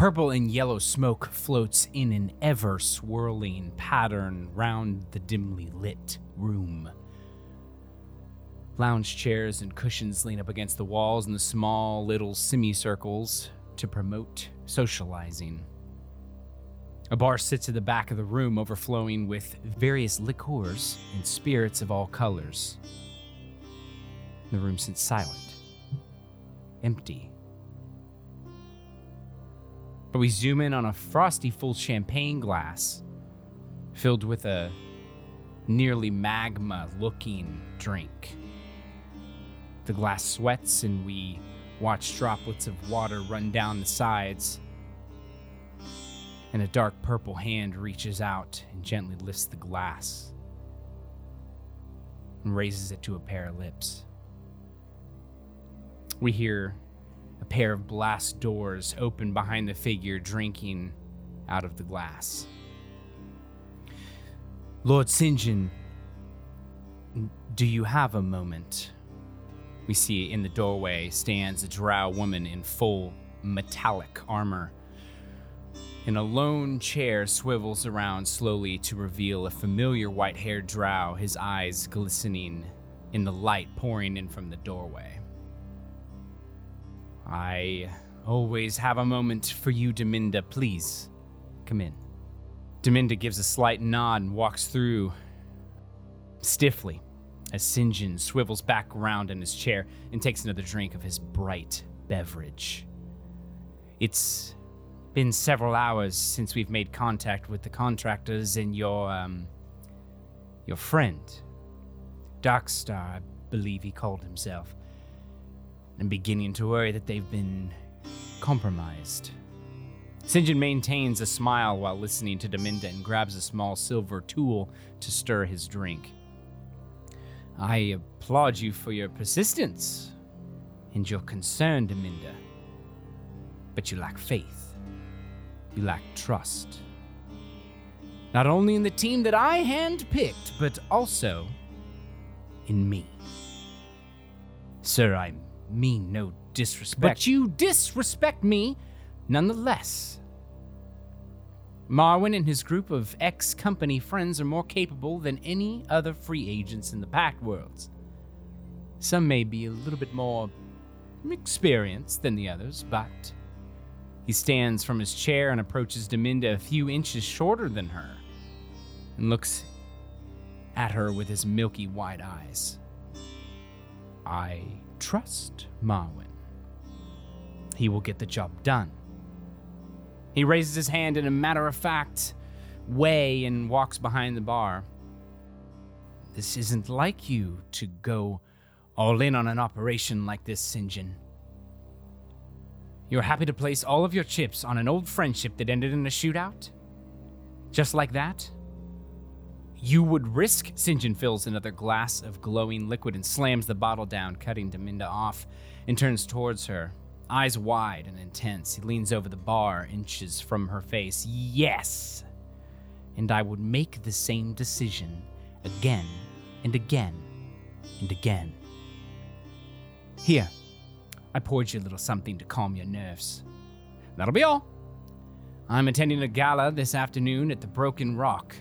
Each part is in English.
Purple and yellow smoke floats in an ever swirling pattern round the dimly lit room. Lounge chairs and cushions lean up against the walls in the small little semicircles to promote socializing. A bar sits at the back of the room, overflowing with various liqueurs and spirits of all colors. The room sits silent, empty. But we zoom in on a frosty full champagne glass filled with a nearly magma looking drink. The glass sweats and we watch droplets of water run down the sides. And a dark purple hand reaches out and gently lifts the glass and raises it to a pair of lips. We hear a pair of blast doors open behind the figure drinking out of the glass. Lord St. John, do you have a moment? We see in the doorway stands a drow woman in full metallic armor. And a lone chair swivels around slowly to reveal a familiar white haired drow, his eyes glistening in the light pouring in from the doorway. I always have a moment for you, Deminda. Please, come in. Deminda gives a slight nod and walks through stiffly as St. John swivels back around in his chair and takes another drink of his bright beverage. It's been several hours since we've made contact with the contractors and your, um, your friend. Darkstar, I believe he called himself. I'm beginning to worry that they've been compromised. John maintains a smile while listening to Deminda and grabs a small silver tool to stir his drink. I applaud you for your persistence and your concern, Deminda. But you lack faith. You lack trust. Not only in the team that I handpicked, but also in me. Sir, I mean no disrespect. But you disrespect me nonetheless. Marwin and his group of ex company friends are more capable than any other free agents in the Pact Worlds. Some may be a little bit more experienced than the others, but. He stands from his chair and approaches Deminda a few inches shorter than her and looks at her with his milky white eyes. I trust Marwin. He will get the job done. He raises his hand in a matter of fact way and walks behind the bar. This isn't like you to go all in on an operation like this, St. John. You're happy to place all of your chips on an old friendship that ended in a shootout? Just like that? You would risk. St. John fills another glass of glowing liquid and slams the bottle down, cutting Deminda off, and turns towards her. Eyes wide and intense, he leans over the bar, inches from her face. Yes! And I would make the same decision again and again and again. Here, I poured you a little something to calm your nerves. That'll be all. I'm attending a gala this afternoon at the Broken Rock,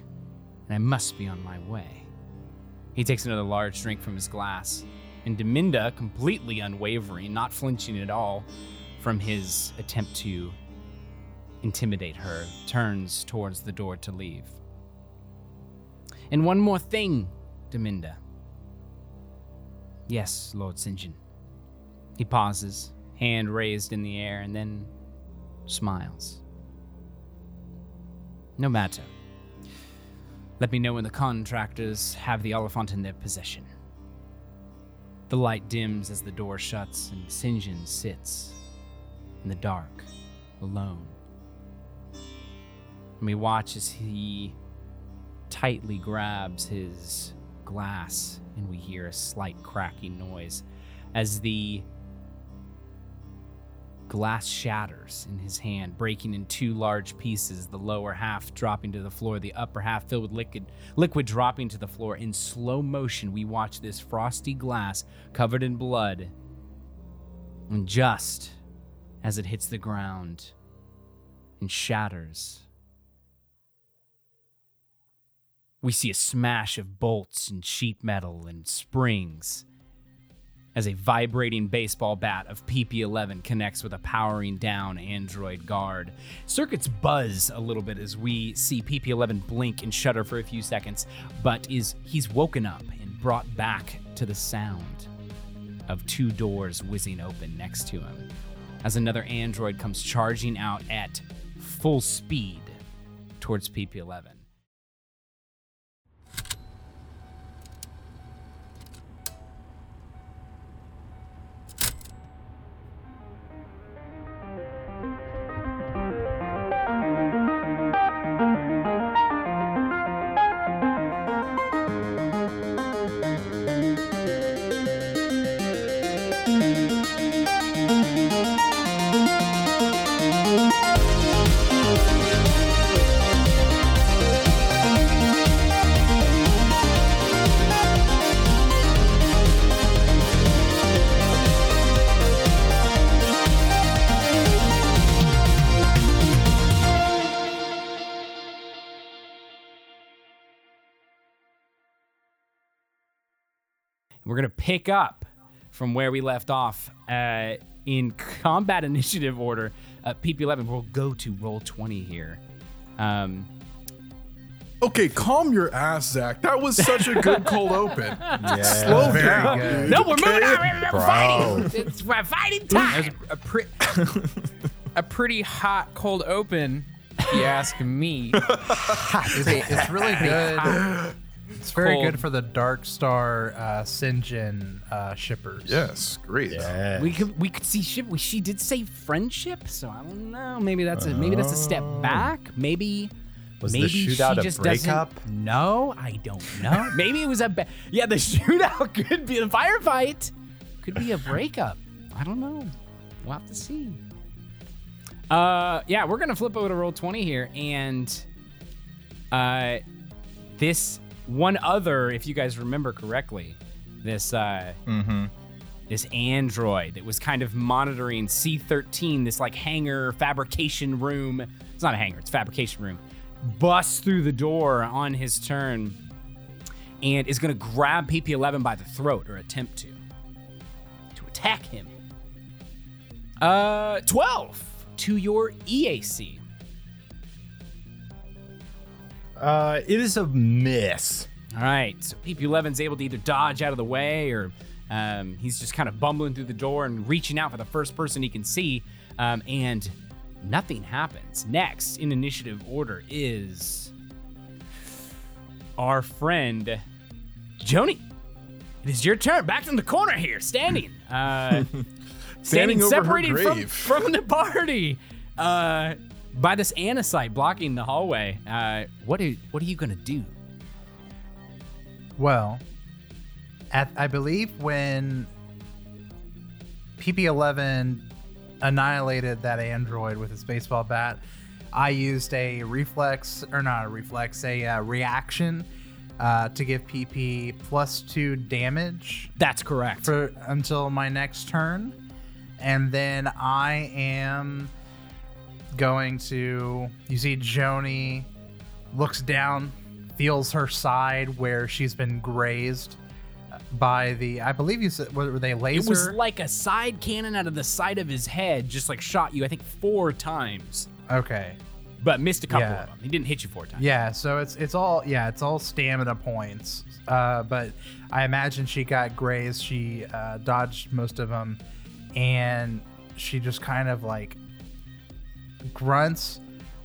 and I must be on my way. He takes another large drink from his glass and Deminda, completely unwavering, not flinching at all from his attempt to intimidate her, turns towards the door to leave. And one more thing, Deminda. Yes, Lord St. John. He pauses, hand raised in the air, and then smiles. No matter. Let me know when the contractors have the elephant in their possession. The light dims as the door shuts, and St. John sits in the dark, alone. And we watch as he tightly grabs his glass, and we hear a slight cracking noise as the Glass shatters in his hand, breaking in two large pieces, the lower half dropping to the floor, the upper half filled with liquid, liquid dropping to the floor. In slow motion, we watch this frosty glass covered in blood. And just as it hits the ground, and shatters. We see a smash of bolts and sheet metal and springs as a vibrating baseball bat of PP11 connects with a powering down android guard. Circuits buzz a little bit as we see PP11 blink and shudder for a few seconds, but is he's woken up and brought back to the sound of two doors whizzing open next to him as another android comes charging out at full speed towards PP11. Pick up from where we left off uh, in combat initiative order. Uh, PP11, we'll go to roll 20 here. Um, Okay, calm your ass, Zach. That was such a good cold open. Yeah. Slow down. good. dude. no, we're moving on. We're Bro. fighting. It's we're fighting time. There's a, pre- a pretty hot cold open, if you ask me. It's, it's really good. It's very Cold. good for the Dark Star uh, Sinjin uh, shippers. Yes, great. Yeah. We could we could see ship. We, she did say friendship, so I don't know. Maybe that's a maybe that's a step back. Maybe Was the maybe shootout she a just breakup? doesn't. No, I don't know. maybe it was a ba- yeah. The shootout could be a firefight. Could be a breakup. I don't know. We'll have to see. Uh, yeah, we're gonna flip over to roll twenty here, and uh, this one other, if you guys remember correctly, this uh, this android that was kind of monitoring C13, this like hangar fabrication room. It's not a hangar, it's a fabrication room. Busts through the door on his turn and is going to grab PP11 by the throat or attempt to to attack him. Uh 12 to your EAC. Uh, it is a miss. All right, so PP11's able to either dodge out of the way or um, he's just kind of bumbling through the door and reaching out for the first person he can see, um, and nothing happens. Next in initiative order is our friend Joni. It is your turn. Back in the corner here, standing. Uh, standing, Standing separated from, from the party uh, by this anacite blocking the hallway. Uh, what are, what are you going to do? Well, at, I believe when PP11 annihilated that android with his baseball bat, I used a reflex, or not a reflex, a uh, reaction uh, to give PP plus two damage That's correct. for until my next turn, and then I am going to. You see, Joni looks down, feels her side where she's been grazed by the. I believe you said were they laser? It was like a side cannon out of the side of his head, just like shot you, I think, four times, okay. but missed a couple Yeah. of them. He didn't hit you four times. Yeah, so it's it's all yeah, it's all stamina points. Uh, but I imagine she got grazed. She uh, dodged most of them, and she just kind of like grunts,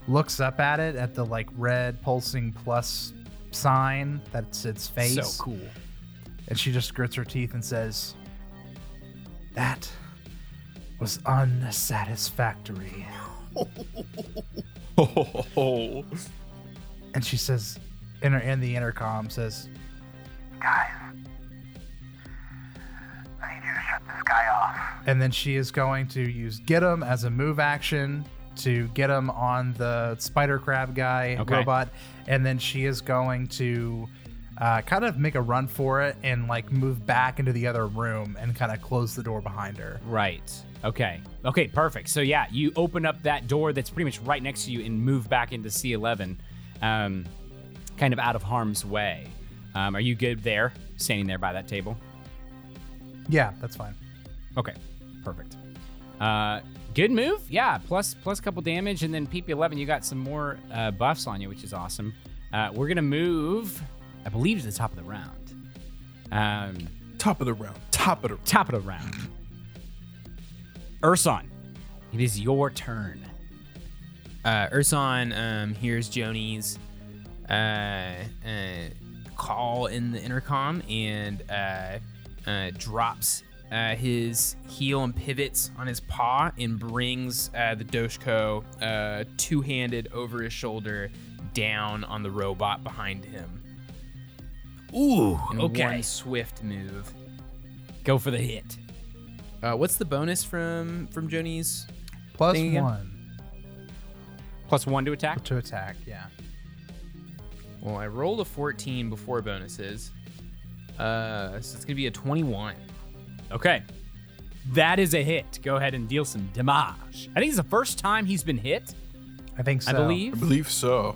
looks up at it at the like red pulsing plus sign that's its face. So cool. And she just grits her teeth and says, "That was unsatisfactory." and she says, in her in the intercom, says, Guys, I need you to shut this guy off. and then she is going to use get him as a move action to get him on the spider crab guy Okay. robot, and then she is going to uh, kind of make a run for it and like move back into the other room and kind of close the door behind her. Right. Okay. Okay, perfect. So yeah, you open up that door that's pretty much right next to you and move back into C11, um, kind of out of harm's way. Um, are you good there, standing there by that table? Yeah, that's fine. Okay, perfect. Uh, good move. Yeah, plus plus a couple damage, and then PP11, you got some more uh, buffs on you, which is awesome. Uh, we're gonna move, I believe, to the top of the round. Um, Top of the round. Top of the top of the round. Urson, it is your turn. uh, Urson um, hears Joni's uh, uh, call in the intercom and uh, uh, drops uh, his heel and pivots on his paw and brings uh, the Doshko uh, two handed over his shoulder down on the robot behind him. Ooh, In okay. one swift move. Go for the hit. Uh, what's the bonus from from Joni's? Plus Thing again? one Plus one to attack. to attack. Yeah. Well, I rolled a 14 before bonuses. Uh, so it's gonna be a 21. Okay. That is a hit. Go ahead and deal some damage. I think it's the first time he's been hit, I think so. I I believe. believe so.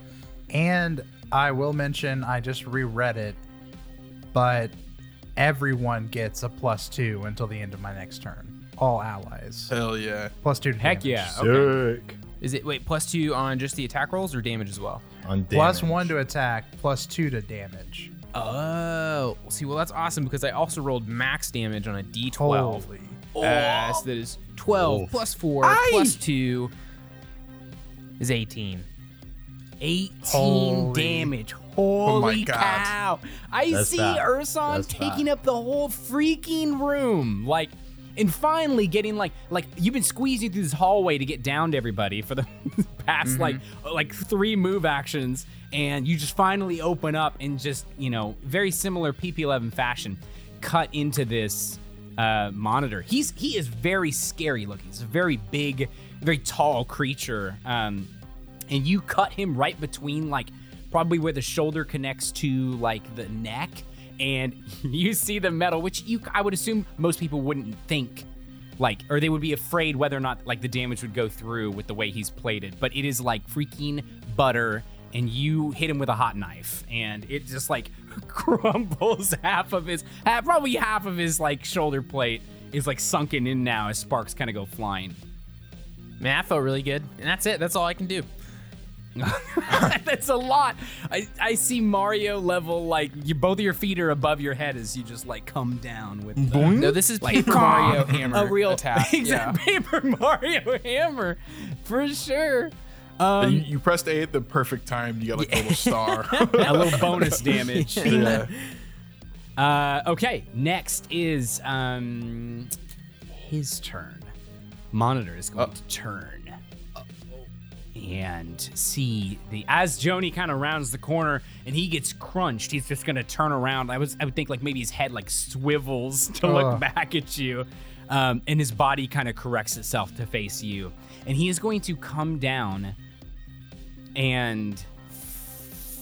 And I will mention, I just reread it, but everyone gets a plus two until the end of my next turn. All allies. Hell yeah. Plus two to Heck damage. yeah. Okay. Sick. Is it wait plus two on just the attack rolls or damage as well? On Plus damage. one to attack, plus two to damage. Oh, see, well that's awesome because I also rolled max damage on a D12. Holy. Uh, so that is 12 Oh. plus four plus two is 18. 18 Holy- damage. Holy God. cow. I That's see bad. Urson That's taking bad. up the whole freaking room. Like, and finally getting like, like you've been squeezing through this hallway to get down to everybody for the past like, like three move actions. And you just finally open up and just, you know, very similar PP11 fashion, cut into this uh, monitor. He's he is very scary looking. He's a very big, very tall creature. Um, and you cut him right between like probably where the shoulder connects to like the neck and you see the metal which you I would assume most people wouldn't think like or they would be afraid whether or not like the damage would go through with the way he's plated but it is like freaking butter and you hit him with a hot knife and it just like crumbles half of his half, probably half of his like shoulder plate is like sunken in now as sparks kind of go flying Man, that felt really good. And that's it. That's all I can do. That's a lot. I, I see Mario level like you both of your feet are above your head as you just like come down with the, No, this is like Paper Mario Hammer a real attack. exact Paper Mario hammer for sure. Um, you, you pressed A at the perfect time. You got like a little star. a little bonus damage. yeah. Uh, okay, next is um his turn. Monitor is going to turn and see the as Joni kind of rounds the corner and he gets crunched. He's just gonna turn around. I was I would think like maybe his head like swivels to look back at you, um, and his body kind of corrects itself to face you, and he is going to come down and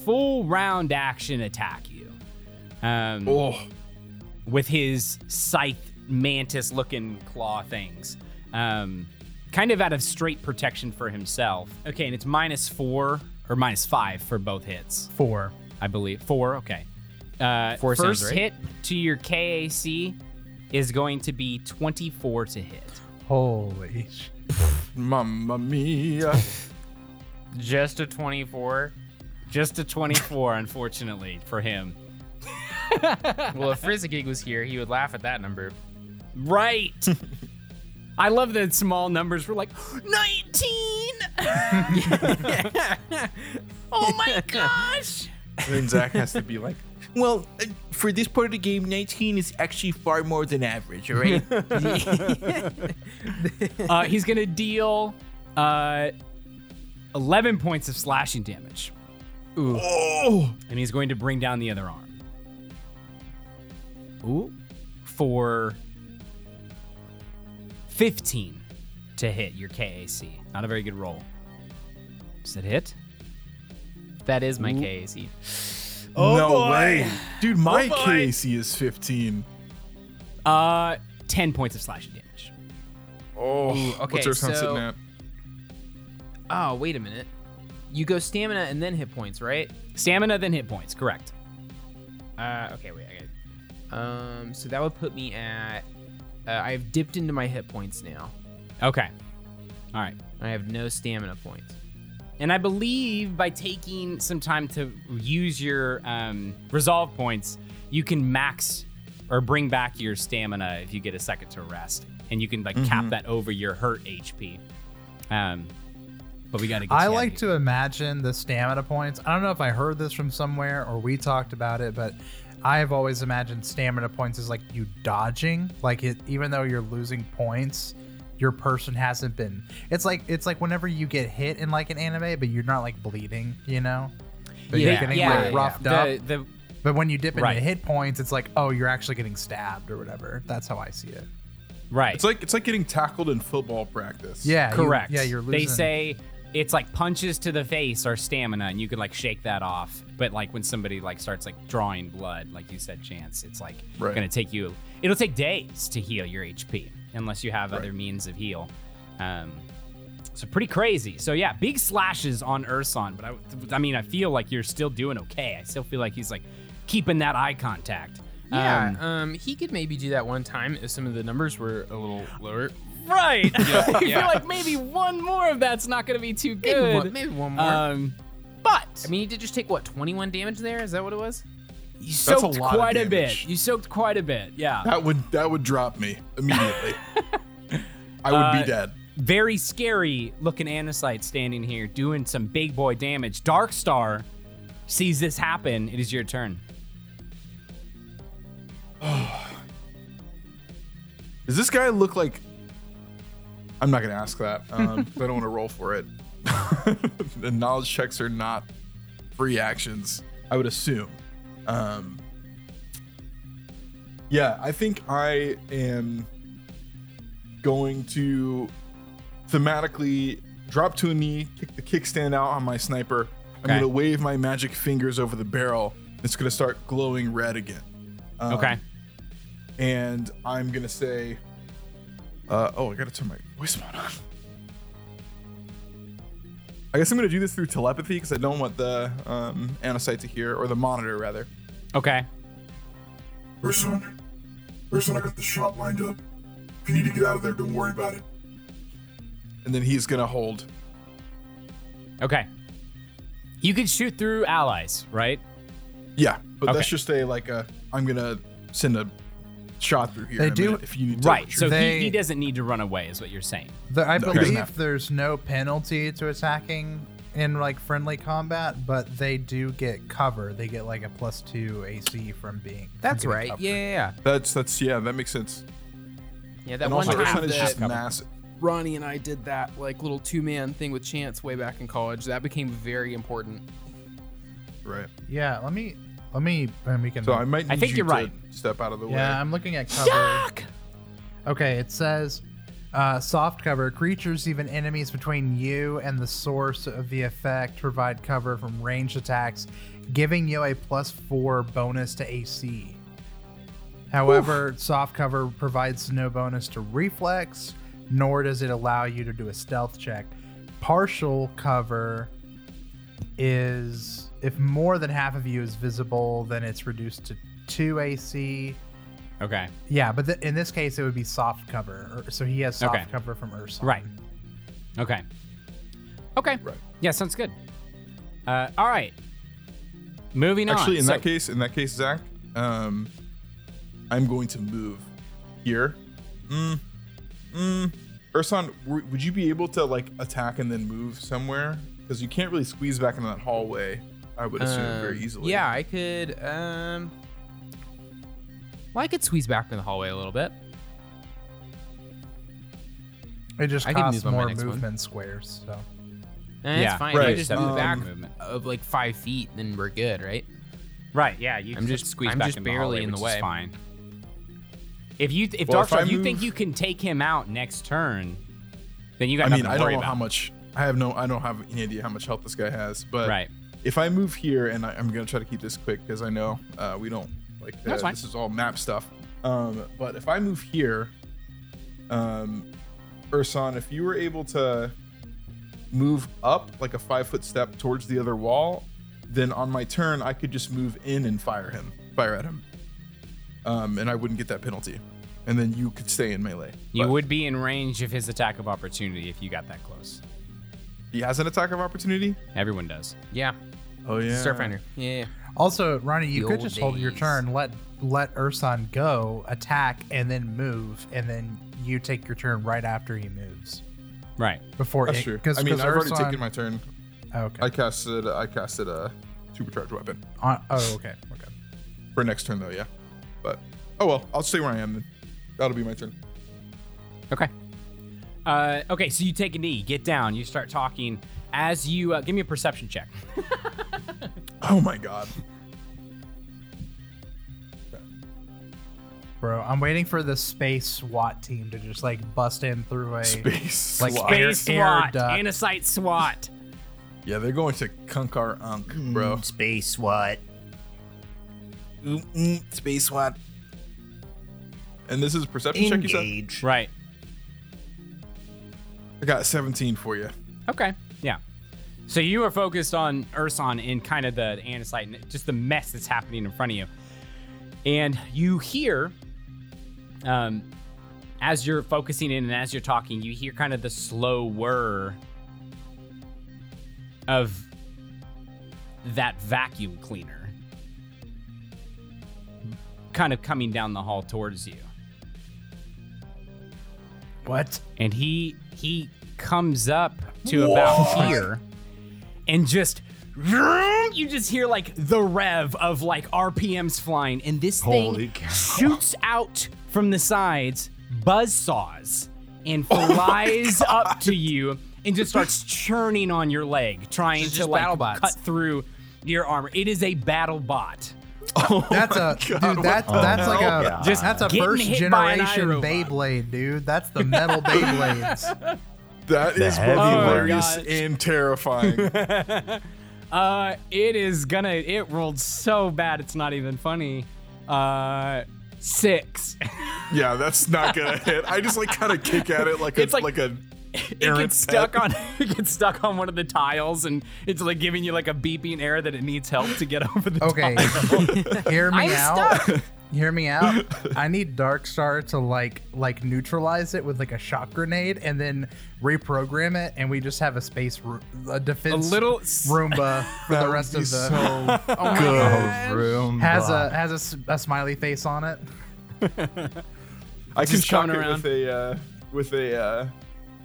full round action attack you. Um, Oh, with his scythe mantis looking claw things. Um, kind of out of straight protection for himself. Okay, and it's minus four or minus five for both hits, Four. I believe. Four, okay. Uh, Four sounds first right. hit to your KAC is going to be 24 to hit. Holy. sh- mamma mia. Just a 24. Just a 24, unfortunately, for him. Well, if Frizzigig was here, he would laugh at that number. Right. I love that small numbers were like 19. oh my gosh. and then Zach has to be like, Well, uh, for this part of the game, 19 is actually far more than average, all right? Uh, he's gonna deal uh, 11 points of slashing damage. oh, And he's going to bring down the other arm. Ooh. For 15 to hit your KAC. Not a very good roll. Does it hit? That is my KAC. no way. Dude, my KAC is 15. Uh, 10 points of slashing damage. Oh, okay, what's Urson so- sitting at? Oh, wait a minute. You go stamina and then hit points, right? Stamina, then hit points. Correct. Uh, okay, wait. I got it. Um, so that would put me at. Uh, I've dipped into my hit points now. Okay. All right. I have no stamina points. And I believe by taking some time to use your um, resolve points, you can max or bring back your stamina if you get a second to rest, and you can like cap that over your hurt HP. Um, but we got to get. I you like to imagine the stamina points. I don't know if I heard this from somewhere or we talked about it, but I have always imagined stamina points as like you dodging. Like it, even though you're losing points, your person hasn't been. It's like it's like whenever you get hit in like an anime, but you're not like bleeding, you know. But you're Yeah, getting yeah, like yeah, roughed yeah. up. The, the but when you dip into Right. hit points, it's like oh, you're actually getting stabbed or whatever. That's how I see it. right. It's like it's like getting tackled in football practice. Yeah, you- Correct. yeah, you're losing. They say it's like punches to the face are stamina, and you can like shake that off. But like when somebody like starts like drawing blood, like you said, Chance, it's like Right. gonna take you. It'll take days to heal your HP unless you have other means of heal. Um, so pretty crazy. So yeah, big slashes on Urson, but I, I mean, I feel like you're still doing okay. I still feel like he's like keeping that eye contact. Yeah, Um, um, he could maybe do that one time if some of the numbers were a little lower. Right. I yeah. feel like maybe one more of that's not gonna be too Maybe good. one, maybe one more. Um, but I mean, he did just take what 21 damage there. Is that what it was? you That's a soaked lot of quite a damage. bit. You soaked quite a bit. Yeah. That would that would drop me immediately. I would Uh, be dead. Very scary looking Anacite standing here doing some big boy damage. Dark Star sees this happen. It is your turn. Does this guy look like? I'm not gonna ask that. Um, I don't want to roll for it. the knowledge checks are not free actions. I would assume. Um, yeah, I think I am going to thematically drop to a knee, kick the kickstand out on my sniper. I'm Okay. gonna wave my magic fingers over the barrel. It's gonna start glowing red again. Um, Okay. and I'm gonna say, uh, "Oh, I gotta turn my voice mode on." I guess I'm gonna do this through telepathy because I don't want the um, anacite to hear, or the monitor rather. Okay. Person, person, I got the shot lined up. If you need to get out of there, don't worry about it. And then he's gonna hold. Okay. You can shoot through allies, right? Yeah, but Okay. that's just a like a. I'm gonna send a shot through here. They in do- minute if you need to. Right. So They- he, he doesn't need to run away, is what you're saying. The, I No, believe have there's no penalty to attacking in like friendly combat, but they do get cover. They get like a plus two AC from being. That's getting right. Yeah, yeah, yeah. that's that's yeah, that makes sense. Yeah, that and one also, time is that just massive. Ronnie and I did that like little two man thing with Chance way back in college. That became very important. Right. Yeah. Let me. Let me. And we can. So I might. Need I think you you're to right. Step out of the way. Yeah, I'm looking at cover. Okay, it says uh, soft cover. Creatures, even enemies between you and the source of the effect, provide cover from ranged attacks, giving you a plus four bonus to AC. However, soft cover provides no bonus to reflex, nor does it allow you to do a stealth check. Partial cover is if more than half of you is visible, then it's reduced to two AC. Okay. Yeah, but th- in this case, it would be soft cover. So he has soft Okay. cover from Ursa. Right. Okay. Okay. Right. Yeah, sounds good. Uh, all right. Moving on. Actually, in So- that case, in that case, Zach, um, I'm going to move here. Mm, mm. Urson, w- would you be able to like attack and then move somewhere? Because you can't really squeeze back into that hallway. I would assume very Um, easily. Yeah, I could. Um, well, I could squeeze back in the hallway a little bit. It just I can costs move more next one. movement squares. So And Yeah, it's fine. right. I just move Um, back of like five feet, then we're good, right? Right. Yeah. You I'm just just- squeeze I'm back just in the barely hallway, in the way. Fine. If you if Well, if Darkstar, if you think you can take him out next turn, then you got I mean, to I don't know about. how much. I have no. I don't have any idea how much health this guy has. But Right. If I move here, and I, I'm gonna try to keep this quick because I know uh, we don't like uh, That's fine. this is all map stuff. Um, but if I move here, um, Urson, if you were able to move up like a five foot step towards the other wall, then on my turn I could just move in and fire him, fire at him, um, and I wouldn't get that penalty, and then you could stay in melee. You But would be in range of his attack of opportunity if you got that close. He has an attack of opportunity. Everyone does. Yeah. Oh yeah, Starfinder. Yeah. Also, Ronnie, you The could old just hold your days. turn, let let Urson go, attack, and then move, and then you take your turn right after he moves. Right. Before That's it, true. Because I mean, I've already taken my turn. Okay. I casted. I casted a supercharged weapon On- oh, okay. Okay. for next turn though. Yeah, but oh well. I'll stay where I am then. That'll be my turn. Okay. Uh, okay, so you take a knee, get down, you start talking. As you uh, give me a perception check. Oh my god. Bro, I'm waiting for the space SWAT team to just like bust in through a Space. Like SWAT. air- Space air SWAT, duct. Anacite SWAT. Yeah, they're going to Kunkar Unk, bro. Space SWAT. Mm, mm, space SWAT. And this is a perception check. You said. Right. I got 17 for you. Okay. Yeah. So you are focused on Urson and kind of the Anacite, and just the mess that's happening in front of you. And you hear, um, as you're focusing in and as you're talking, you hear kind of the slow whir of that vacuum cleaner kind of coming down the hall towards you. what? and he he comes up to about here and just vroom, you just hear like the rev of like RPMs flying and this Holy thing cow. shoots out from the sides buzz saws and flies up to you and just starts churning on your leg trying It's to just like cut through your armor it is a battle bot That's a dude. That, that's like a just that's a first hit by an generation iRobot. Beyblade, dude. That's the metal Beyblades. That The is heavy both Oh hilarious gosh. and terrifying. Uh, it is gonna. It rolled so bad, it's not even funny. Uh, six. yeah, that's not gonna hit. I just like kind of kick at it like a It's like- like, a it errant gets stuck pet. on. It gets stuck on one of the tiles, and it's like giving you like a beeping error that it needs help to get over the. Okay, tile. hear me I'm out. Hear me out. I need Dark Star to like like neutralize it with like a shock grenade, and then reprogram it, and we just have a space ro- a defense little- Roomba for the rest of the so Oh my good. gosh. room has a block. has a, smiley face on it. I can Just shock coming it around. with a uh, with a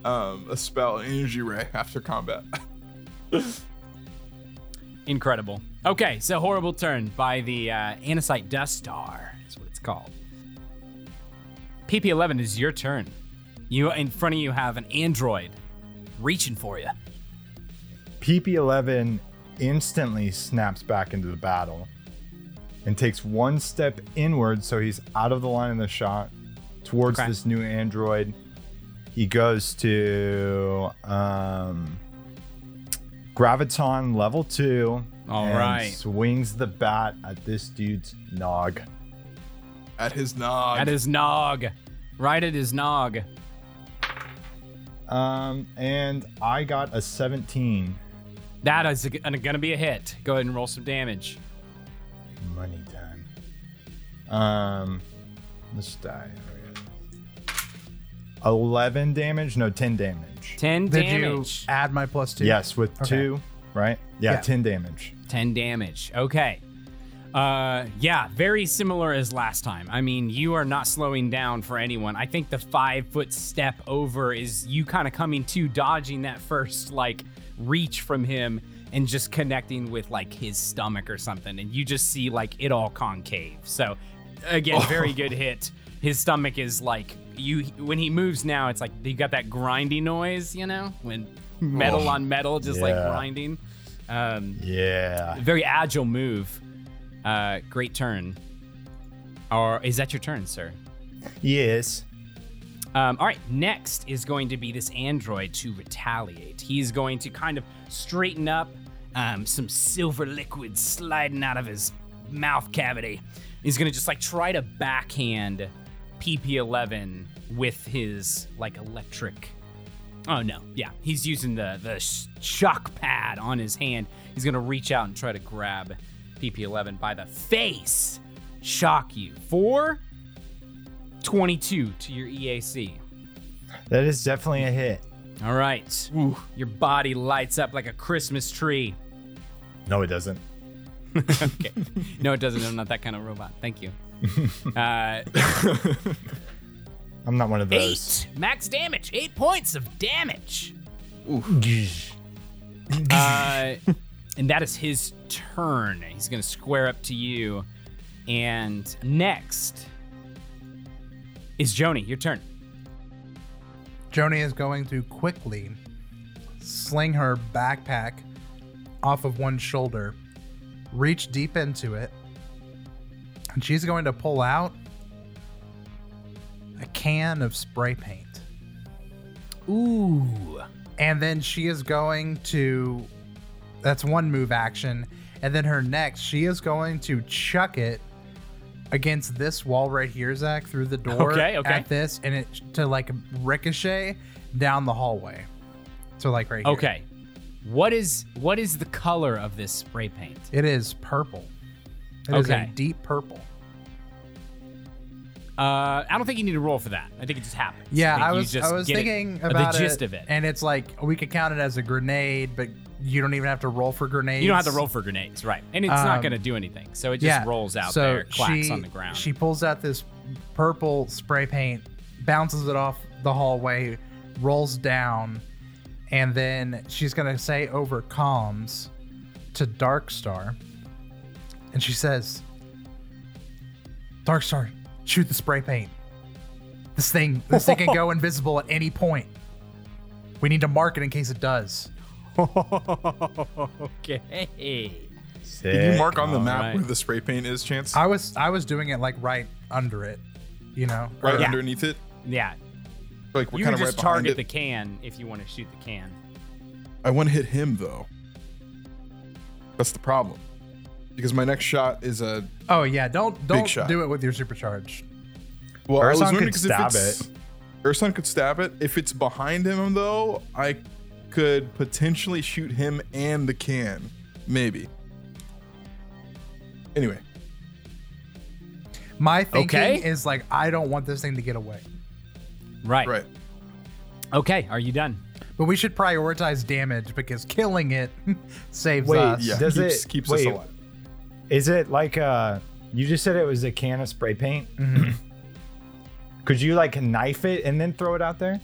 uh, um, a spell energy ray after combat. Incredible. Okay, so horrible turn by the uh, Anacite Dust Star is what it's called. PP11 is your turn. You in front of you have an android reaching for you. PP11 instantly snaps back into the battle and takes one step inward so he's out of the line of the shot towards Okay. this new android. He goes to um, Graviton level two. All and right. Swings the bat at this dude's nog. At his nog. At his Nog. Right at his Nog. Um, and I got a 17. That is going to be a hit. Go ahead and roll some damage. Money time. Um, let's die. 11 damage? No, 10 damage. 10 Did damage. you add my plus two? Yes, with Okay. two, right? Yeah, Yeah. 10 damage. 10 damage. Okay. Uh, yeah, very similar as last time. I mean, you are not slowing down for anyone. I think the five foot step over is you kind of coming to dodging that first like reach from him and just connecting with like his stomach or something, and you just see like it all concave. So, again, very good hit. His stomach is like you when he moves now. It's like you got that grindy noise, you know, when metal on metal just like Yeah. grinding. Um, Yeah. very agile move. Uh, great turn. Or is that your turn, sir? Yes. Um, all right, next is going to be this android to retaliate. He's going to kind of straighten up um, some silver liquid sliding out of his mouth cavity. He's gonna just like try to backhand PP11 with his like electric. Oh no, yeah, he's using the the shock pad on his hand. He's gonna reach out and try to grab PP11 by the face, shock you for 22 to your EAC. That is definitely a hit. All right, your body lights up like a Christmas tree. No, it doesn't. okay. No, it doesn't. I'm not that kind of robot. Thank you. Uh, I'm not one of those. eight max damage. Eight points of damage. Uh, and that is his turn. He's gonna square up to you. And next is Joni. Your turn. Joni is going to quickly sling her backpack off of one shoulder, reach deep into it, and she's going to pull out a can of spray paint. Ooh. And then she is going to. That's one move action. And then her next, she is going to chuck it against this wall right here, Zach, through the door Okay, okay. at this, and it to like ricochet down the hallway. So like right here. Okay. What is what is the color of this spray paint? It is purple. It is Okay. a deep purple. Uh, I don't think you need to roll for that. I think it just happens. Yeah, think I was just I was it- thinking uh, about the gist of it. and it's like we could count it as a grenade, but you don't even have to roll for grenades. You don't have to roll for grenades, right? And it's not Um, going to do anything. So it just rolls out so there, clacks she, on the ground. She pulls out this purple spray paint, bounces it off the hallway, rolls down, and then she's gonna say over comms to Darkstar, and she says, "Darkstar, shoot the spray paint. This thing, this thing can go invisible at any point. We need to mark it in case it does." Okay. Can you mark on the map right. where the spray paint is, Chance? I was I was doing it like right under it, you know. right Yeah. underneath it? Yeah. Like what You kind can of just right behind target it? the can if you want to shoot the can. I want to hit him though. That's the problem. Because my next shot is a Oh yeah, don't don't shot. do it with your supercharge. well. I was Urson wondering could 'cause if stab it's- it. Urson could stab it. If it's behind him though, I could potentially shoot him and the can, maybe. Anyway, My thinking Okay. is like I don't want this thing to get away. Right. right. Okay. Are you done? But we should prioritize damage because killing it saves Wait, us. Yeah, Does keeps, it- keeps wait. us alive. Is it like uh you just said it was a can of spray paint? Could you like knife it and then throw it out there?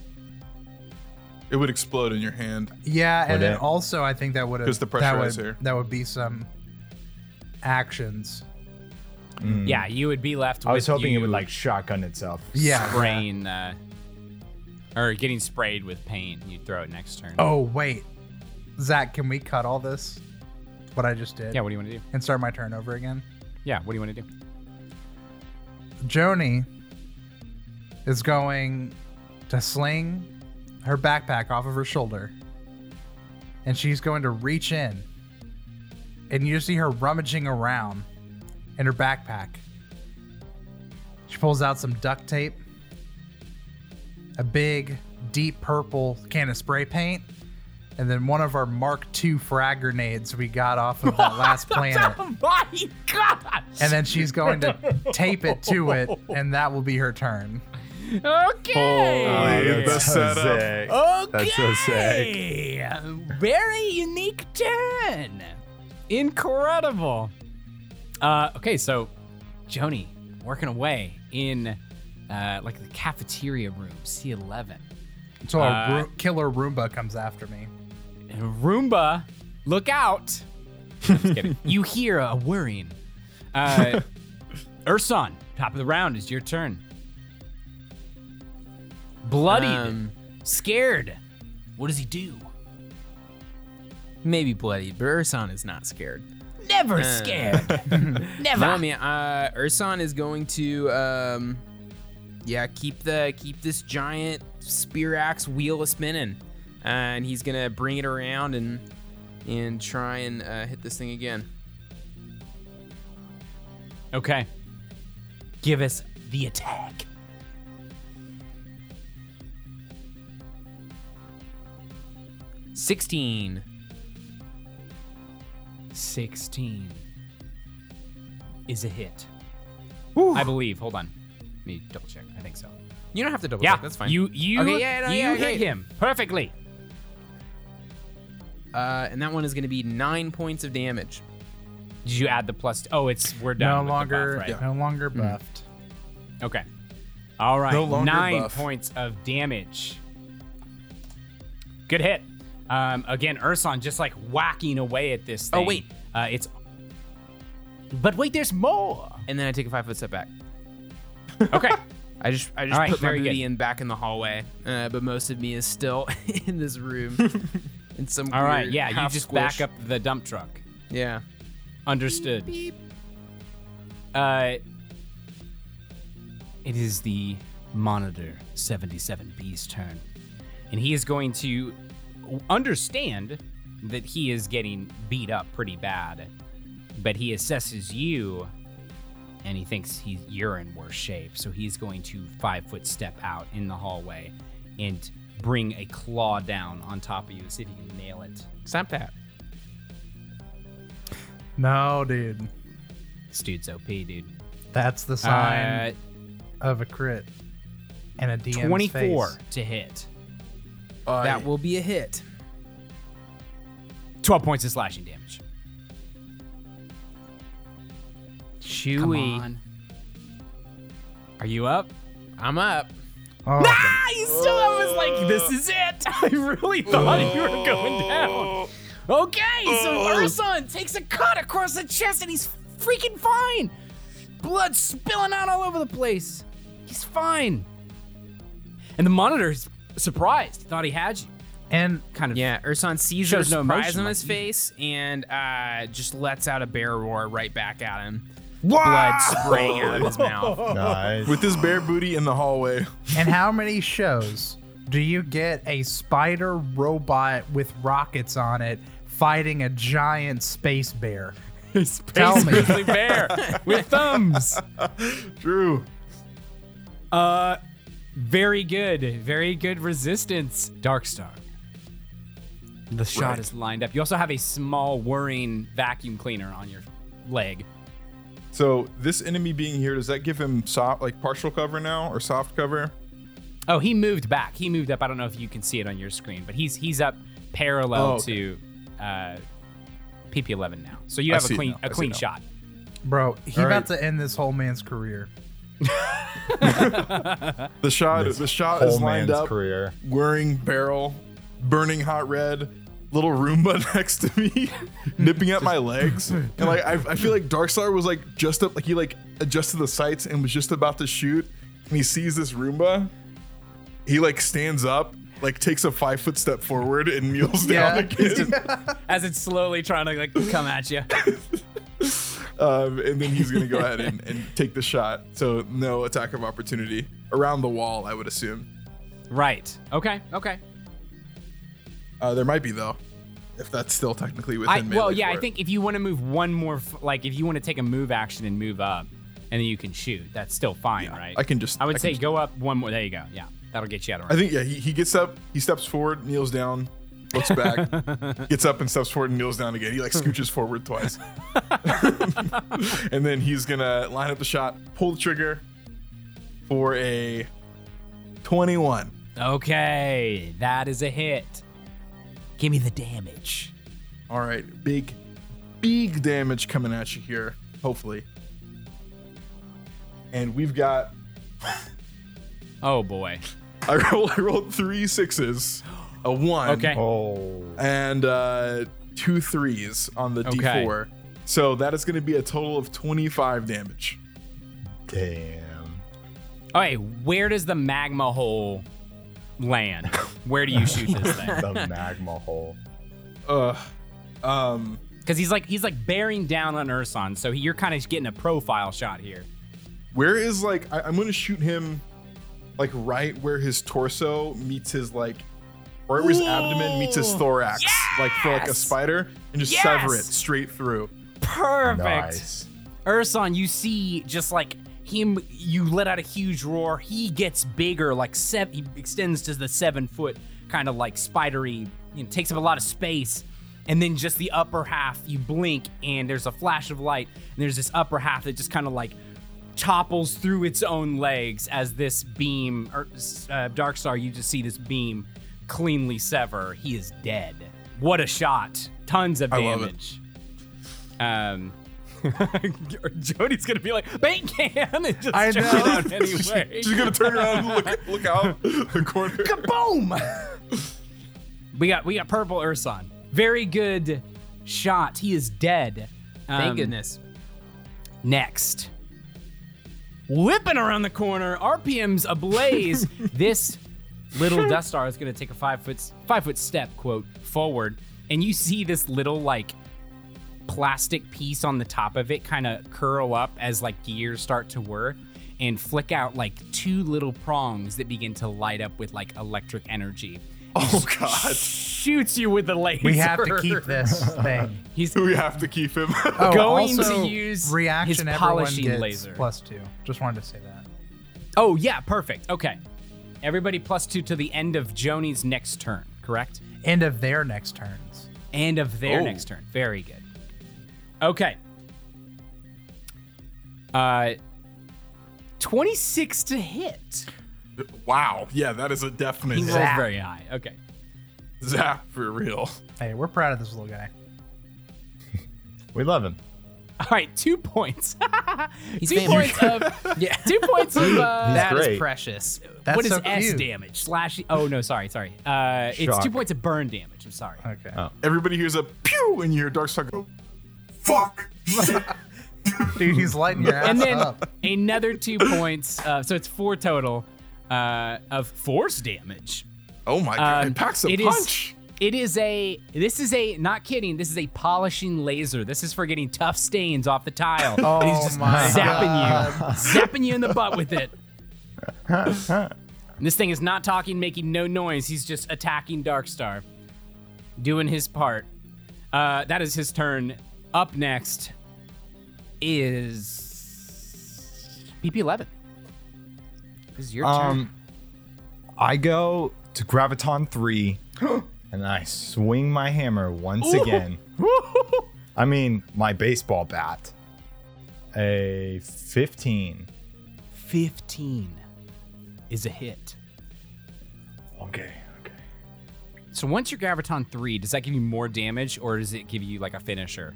It would explode in your hand. Yeah, and then also I think that would because the that would, pressurizer. that would be some actions. Yeah, you would be left. I was with hoping it you would like shotgun itself. Yeah. spraying, uh, or getting sprayed with paint. You throw it next turn. Oh wait, Zach, can we cut all this? What I just did. Yeah. What do you want to do? And start my turn over again. Yeah. What do you want to do? Joni is going to sling her backpack off of her shoulder and she's going to reach in and you see her rummaging around in her backpack. She pulls out some duct tape, a big, deep purple can of spray paint, and then one of our Mark II frag grenades we got off of that last planet. Oh my gosh! And then she's going to tape it to it, and that will be her turn. Okay. the setup. sick. Okay. That's so sick. Very unique turn. Incredible. Uh, okay, so Joni working away in uh, like the cafeteria room, C11. So a Uh, Ro- killer Roomba comes after me. And Roomba, look out. I'm just kidding. you hear a whirring. Uh, Urson, top of the round is your turn. Bloodied, Um, scared. What does he do? maybe bloody, but Urson is not scared. Never scared. Never. No, man. Uh, Urson is going to, um, yeah, keep the keep this giant spear axe wheel a spinning, uh, and he's gonna bring it around and and try and uh, hit this thing again. Okay. Give us the attack. Sixteen. 16 is a hit. I believe. Hold on. Let me double check. I think so. You don't have to double Yeah, check. That's fine. You you Okay, yeah, no, you yeah, hit okay. him perfectly. Uh, and that one is going to be nine points of damage. Did you add the plus? Oh, it's we're done. No with the longer, buff, right? no longer buffed. Okay. All right. No longer Nine buff. points of damage. Good hit. Um, again, Urson just like whacking away at this thing. Oh, wait. Uh, it's. But wait, there's more. And then I take a five foot step back. Okay. I just I just right, put my booty good. in back in the hallway, uh, but most of me is still in this room. in some All right. Yeah, you just squish. back up the dump truck. Yeah. Understood. Beep. Uh, it is the Monitor 77B's turn. And he is going to understand that he is getting beat up pretty bad. But he assesses you and he thinks he's, you're in worse shape. So he's going to five foot step out in the hallway and bring a claw down on top of you. See if you can nail it. Stop that. No, dude. This dude's OP, dude. That's the sign Uh, of a crit and a DM's 24 face. to hit. That will be a hit. 12 points of slashing damage. Come Chewy. on. Are you up? I'm up. Oh, Ah, you still I was like, this is it. I really thought you were going down. Okay, so Urson takes a cut across the chest and he's freaking fine. Blood spilling out all over the place. He's fine. And the monitor's surprised. Thought he had you. and Kind of. Yeah, Urson sees her Shows no surprise on his face and uh, just lets out a bear roar right back at him. Blood spraying out of his mouth. Nice. with this bare booty in the hallway. and how many shows do you get a spider robot with rockets on it fighting a giant space bear? Space Tell me. grizzly bear with thumbs. True. Uh, very good. Very good resistance. Darkstar. The shot Right. is lined up. You also have a small whirring vacuum cleaner on your leg. So this enemy being here, does that give him soft, like partial cover now, or soft cover? Oh, he moved back. He moved up. I don't know if you can see it on your screen, but he's he's up parallel Oh, okay. to uh, PP11 now. So you have see a clean now. I a see clean shot. Bro, he All about right. to end this whole man's career. The shot, the shot is lined man's up, career. whirring barrel, burning hot red, little Roomba next to me, nipping at my legs, and like I, I feel like Darkstar was like just up, like he like adjusted the sights and was just about to shoot, and he sees this Roomba, he like stands up, like takes a five foot step forward and kneels down Yeah. again, As it's slowly trying to like come at you. Um, and then he's gonna go ahead and, and take the shot. So no attack of opportunity around the wall, I would assume. Right. Okay. Okay. Uh, there might be though, if that's still technically within I, melee. well, yeah, I it. think if you want to move one more, f- like if you want to take a move action and move up, and then you can shoot, that's still fine, Yeah, right? I can just- I would I say go up one more. There you go. Yeah, that'll get you out of I think yeah, he, he gets up, he steps forward, kneels down, looks back, gets up and steps forward and kneels down again. He like scooches forward twice, and then he's gonna line up the shot, pull the trigger for a twenty-one. Okay, that is a hit. Give me the damage. All right, big, big damage coming at you here. Hopefully, and we've got. Oh boy. I rolled, I rolled three sixes, a one. Okay. Oh. and uh, two threes on the Okay. d4. So that is going to be a total of 25 damage. Damn. Okay, where does the magma hole land? Where do you shoot this thing? The magma hole. Ugh. Um, Because he's like he's like bearing down on Urson, so he, you're kind of getting a profile shot here. where is like I, I'm going to shoot him like right where his torso meets his like right where his abdomen meets his thorax. like for like a spider, and just sever it straight through. Perfect. Nice. Urson, you see just like him, you let out a huge roar. He gets bigger, like seven, he extends to the seven foot kind of like spidery, you know, takes up a lot of space. And then just the upper half, you blink and there's a flash of light. And there's this upper half that just kind of like topples through its own legs as this beam, or uh, Darkstar, you just see this beam cleanly sever. He is dead. What a shot. Tons of I love it. damage. Um, Jody's gonna be like bait can and just I check know. it out anyway. She's gonna turn around and look look out the corner. Boom! we got we got purple Urson. Very good shot. He is dead. Thank Um, goodness. Next. Whipping around the corner, RPM's ablaze. this little Death Star is gonna take a five foot five foot step, quote, forward, and you see this little like plastic piece on the top of it kind of curl up as like gears start to whir and flick out like two little prongs that begin to light up with like electric energy. Oh God, Shoots you with the laser. We have to keep this thing. He's we have to keep him. Oh, Going to use reaction. his everyone polishing gets laser. plus two. Just wanted to say that. Oh, yeah, perfect. Okay. Everybody plus two to the end of Joni's next turn, correct? End of their next turns. And of their Oh. next turn. Very good. Okay. Uh 26 to hit. wow, yeah, that is a definite He hit. rolls very high. Okay. zap for real. Hey, we're proud of this little guy. We love him. All right, two points. He's two famous. points of Yeah. two points of uh, That is great. precious. That's what is so S cute. damage? Slash Oh no, sorry, sorry. Uh it's two points of burn damage. I'm sorry. Okay. Oh. Everybody hears a pew, and you hear Darkstar go. Fuck. Dude, he's lighting your ass up. and then up. another two points. Uh, so it's four total uh, of force damage. Oh my God, Uh, it packs a it is- punch. It is a. This is a. Not kidding. This is a polishing laser. This is for getting tough stains off the tile. Oh and he's just my zapping you, zapping you in the butt with it. this thing is not talking, making no noise. He's just attacking Darkstar, doing his part. Uh, that is his turn. Up next is PP11. This is your turn. Um, I go to Graviton 3 and I swing my hammer once again. I mean, my baseball bat. A 15. 15 is a hit. Okay, okay. So once you're Graviton 3, does that give you more damage or does it give you like a finisher?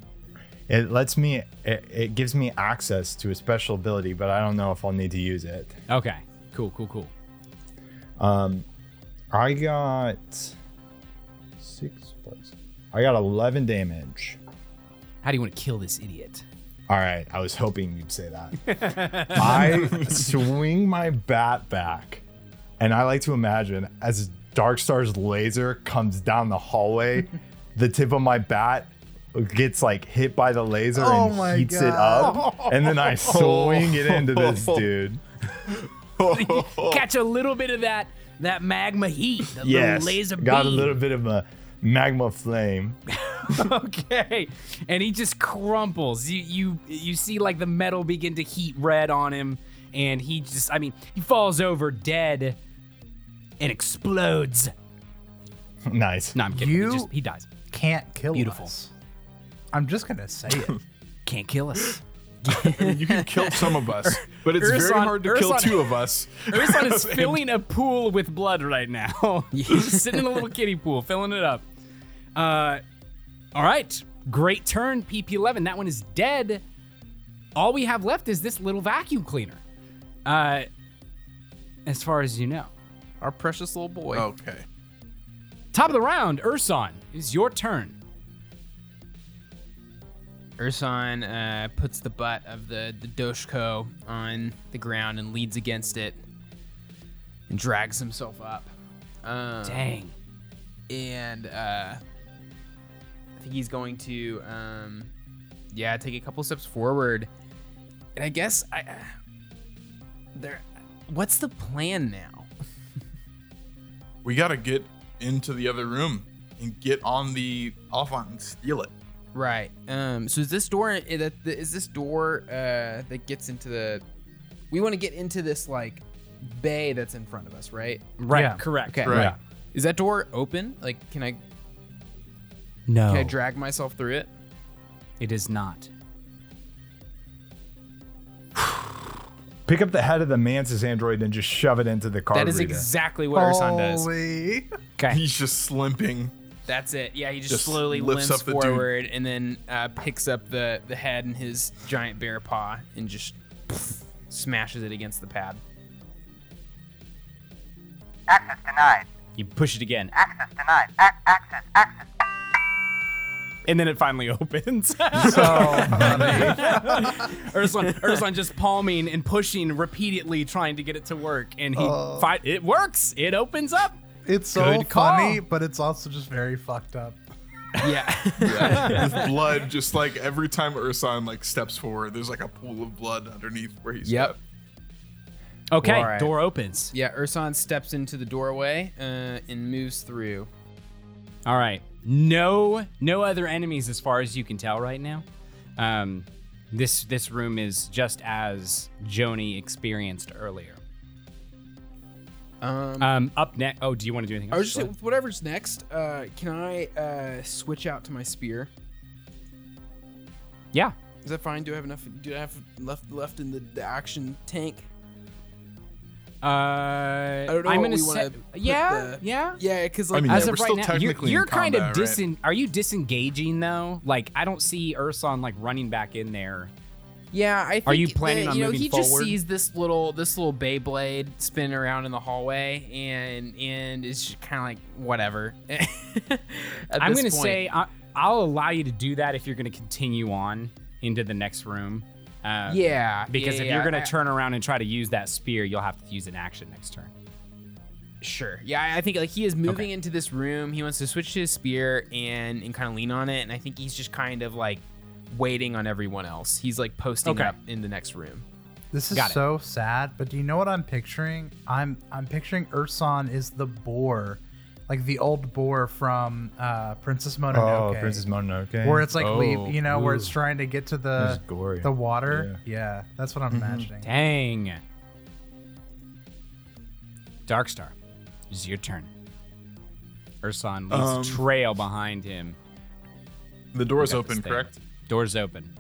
It lets me, it, it gives me access to a special ability, but I don't know if I'll need to use it. Okay. Cool, cool, cool. Um, I got six plus. I got 11 damage. How do you want to kill this idiot? All right, I was hoping you'd say that. I swing my bat back, and I like to imagine as Darkstar's laser comes down the hallway, the tip of my bat gets like hit by the laser Oh and my heats it up, and then I swing it into this dude. Catch a little bit of that that magma heat, the Yes, little laser got a little bit of a magma flame. okay. And he just crumples. You you you see like the metal begin to heat red on him and he just I mean, he falls over dead and explodes. nice. No, I'm kidding. You- He, just, he dies. Can't kill us. Beautiful. us. I'm just gonna say it. Can't kill us. I mean, you can kill some of us, but it's very hard to kill two of us. Urson is filling a pool with blood right now. He's sitting in a little kiddie pool, filling it up. Uh, all right, great turn, PP11. That one is dead. All we have left is this little vacuum cleaner. Uh, as far as you know. Our precious little boy. Okay. Top of the round, Urson, is your turn. Urson uh, puts the butt of the, the Doshko on the ground and leads against it and drags himself up. Um, Dang. And uh, I think he's going to, um, yeah, take a couple steps forward. And I guess I, uh, there. What's the plan now? We gotta get into the other room and get on the Oliphant and steal it. Right. Um. So is this door? Is this door uh that gets into the? We want to get into this like bay that's in front of us, right? Right. Yeah. Correct. Okay. Right. Yeah. Is that door open? Like, can I No, can I drag myself through it? it is not. Pick up the head of the Mantis android and just shove it into the card That is reader. exactly what Urson does. Holy. Okay. He's just slimping. That's it. Yeah, he just, Just slowly lifts limps up the dude. forward and then uh, picks up the the head in his giant bear paw and just smashes it against the pad. Access denied. You push it again, Access denied. A- access. Access. And then it finally opens. So funny. Urson, Urson just palming and pushing repeatedly, trying to get it to work, and he Oh. fi- it works. It opens up. It's so Good call. funny, but it's also just very fucked up. Yeah. With blood, just like every time Urson like steps forward, there's like a pool of blood underneath where he's Yep. stepped. Okay, Alright. door opens. yeah. Urson steps into the doorway uh, and moves through. All right. No, no other enemies as far as you can tell right now. Um, this this room is just as Joni experienced earlier. Um, Um, up next. Oh, do you want to do anything? I was just saying, whatever's next. Uh, can I uh, switch out to my spear? yeah. Is that fine? Do I have enough? Do I have left left in the, the action tank? Uh, I don't know I'm gonna we say. wanna Yeah, the- yeah. Yeah, because I like mean, As yeah, of right now, you're, you're kind combat, of right? Are you disengaging though? Like I don't see Urson like running back in there. Yeah, I think Are you planning that, on you know, moving he just forward? sees this little this little Beyblade spinning around in the hallway and and it's just kind of like whatever. I'm gonna point. say I, I'll allow you to do that if you're gonna continue on into the next room. Uh, yeah, Because yeah, if yeah, you're gonna I- turn around and try to use that spear, you'll have to use an action next turn. Sure. Yeah, I I think like he is moving into this room. He wants to switch to his spear and and kind of lean on it, and I think he's just kind of like waiting on everyone else. He's like posting Okay. up in the next room. This is so sad, but do you know what I'm picturing? I'm I'm picturing Urson is the boar, like the old boar from uh, Princess Mononoke. Oh, Princess Mononoke. Where it's like Oh, leave, you know, where it's trying to get to the the water. Yeah, that's what I'm imagining. Dang. Darkstar, it's your turn. Urson leaves Um, trail behind him. The door's open, correct? Door's open.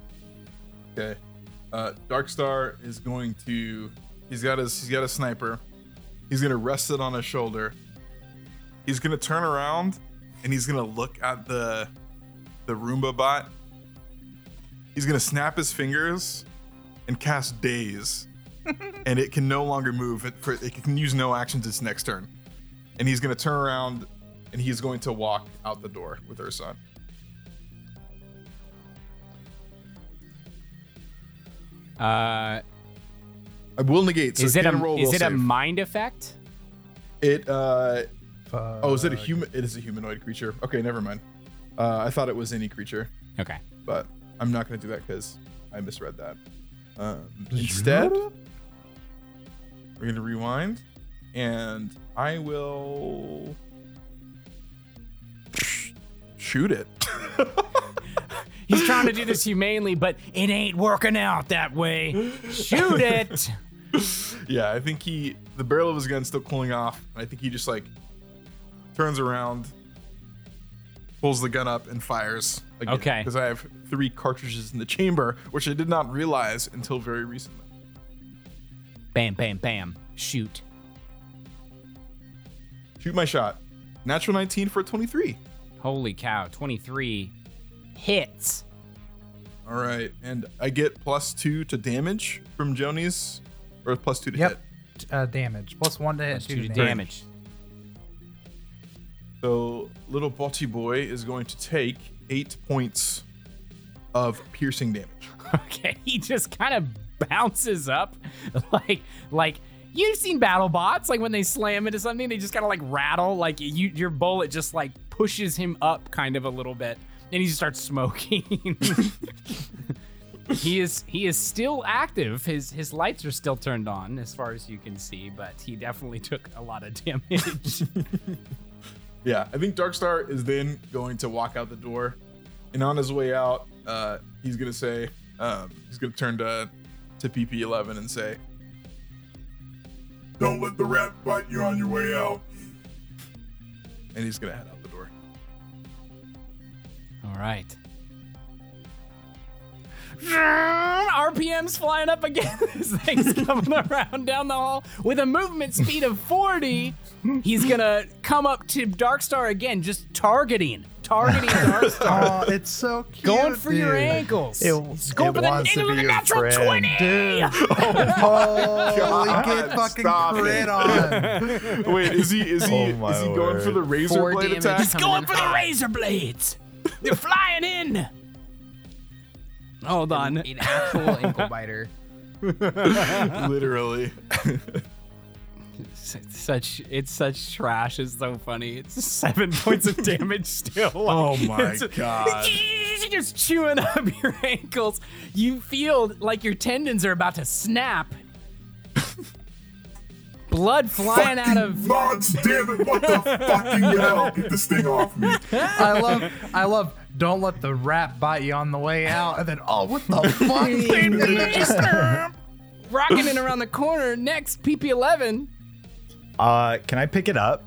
Okay. Uh, Darkstar is going to. He's got his. He's got a sniper. He's gonna rest it on his shoulder. He's gonna turn around, and he's gonna look at the, the Roomba bot. He's gonna snap his fingers, and cast Daze, and it can no longer move. It, for, it can use no actions its next turn, and he's gonna turn around, and he's going to walk out the door with Urson. Uh, I will negate. So is it a roll is will it a mind effect? It uh Fuck. oh, is it a human? It is a humanoid creature. Okay, never mind. Uh, I thought it was any creature, Okay. but I'm not gonna do that because I misread that. Um, instead, we're gonna rewind, and I will shoot it. He's trying to do this humanely, but it ain't working out that way. Shoot it. yeah, I think he the barrel of his gun's still cooling off. And I think he just like turns around, pulls the gun up, and fires. Again, Okay. Because I have three cartridges in the chamber, which I did not realize until very recently. Bam, bam, bam. Shoot. Shoot my shot. Natural 19 for a 23. Holy cow. 23 hits. All right, and I get plus two to damage from Joni's, or plus two to Yep. hit. Uh, damage plus one to hit, Plus two two to to damage. damage. So little botty boy is going to take eight points of piercing damage. Okay, he just kind of bounces up like like you've seen battle bots like when they slam into something they just kind of like rattle like you your bullet just like pushes him up kind of a little bit and he just starts smoking. he is he is still active. His his lights are still turned on as far as you can see, but he definitely took a lot of damage. Yeah, I think Darkstar is then going to walk out the door, and on his way out, uh, he's gonna say, um, he's gonna turn to to PP11 and say, Don't let the rat bite you on your way out. and he's gonna head out the door. All right. RPM's flying up again. this thing's coming around down the hall with a movement speed of 40. He's gonna come up to Darkstar again, just targeting, targeting Darkstar, Oh, it's so cute. going for your ankles. It- He's going it for the wants to angle of be the your natural friend. 20. Dude. Oh, God, get fucking stop crit it. on. Wait, is he is he Oh is he going for the razor Four blade attack? He's Going for the razor blades. They're flying in. Hold on. An actual ankle biter. Literally. S- Such it's such trash. It's so funny. It's seven points of damage still. Oh my It's- God. Just chewing up your ankles. You feel like your tendons are about to snap. Blood flying out of. Mods, damn it, what the fucking hell? Get this thing off me. I love, I love. Don't let the rat bite you on the way out, and then oh, what the fuck? Rocking it around the corner. Next, PP11. Uh, can I pick it up?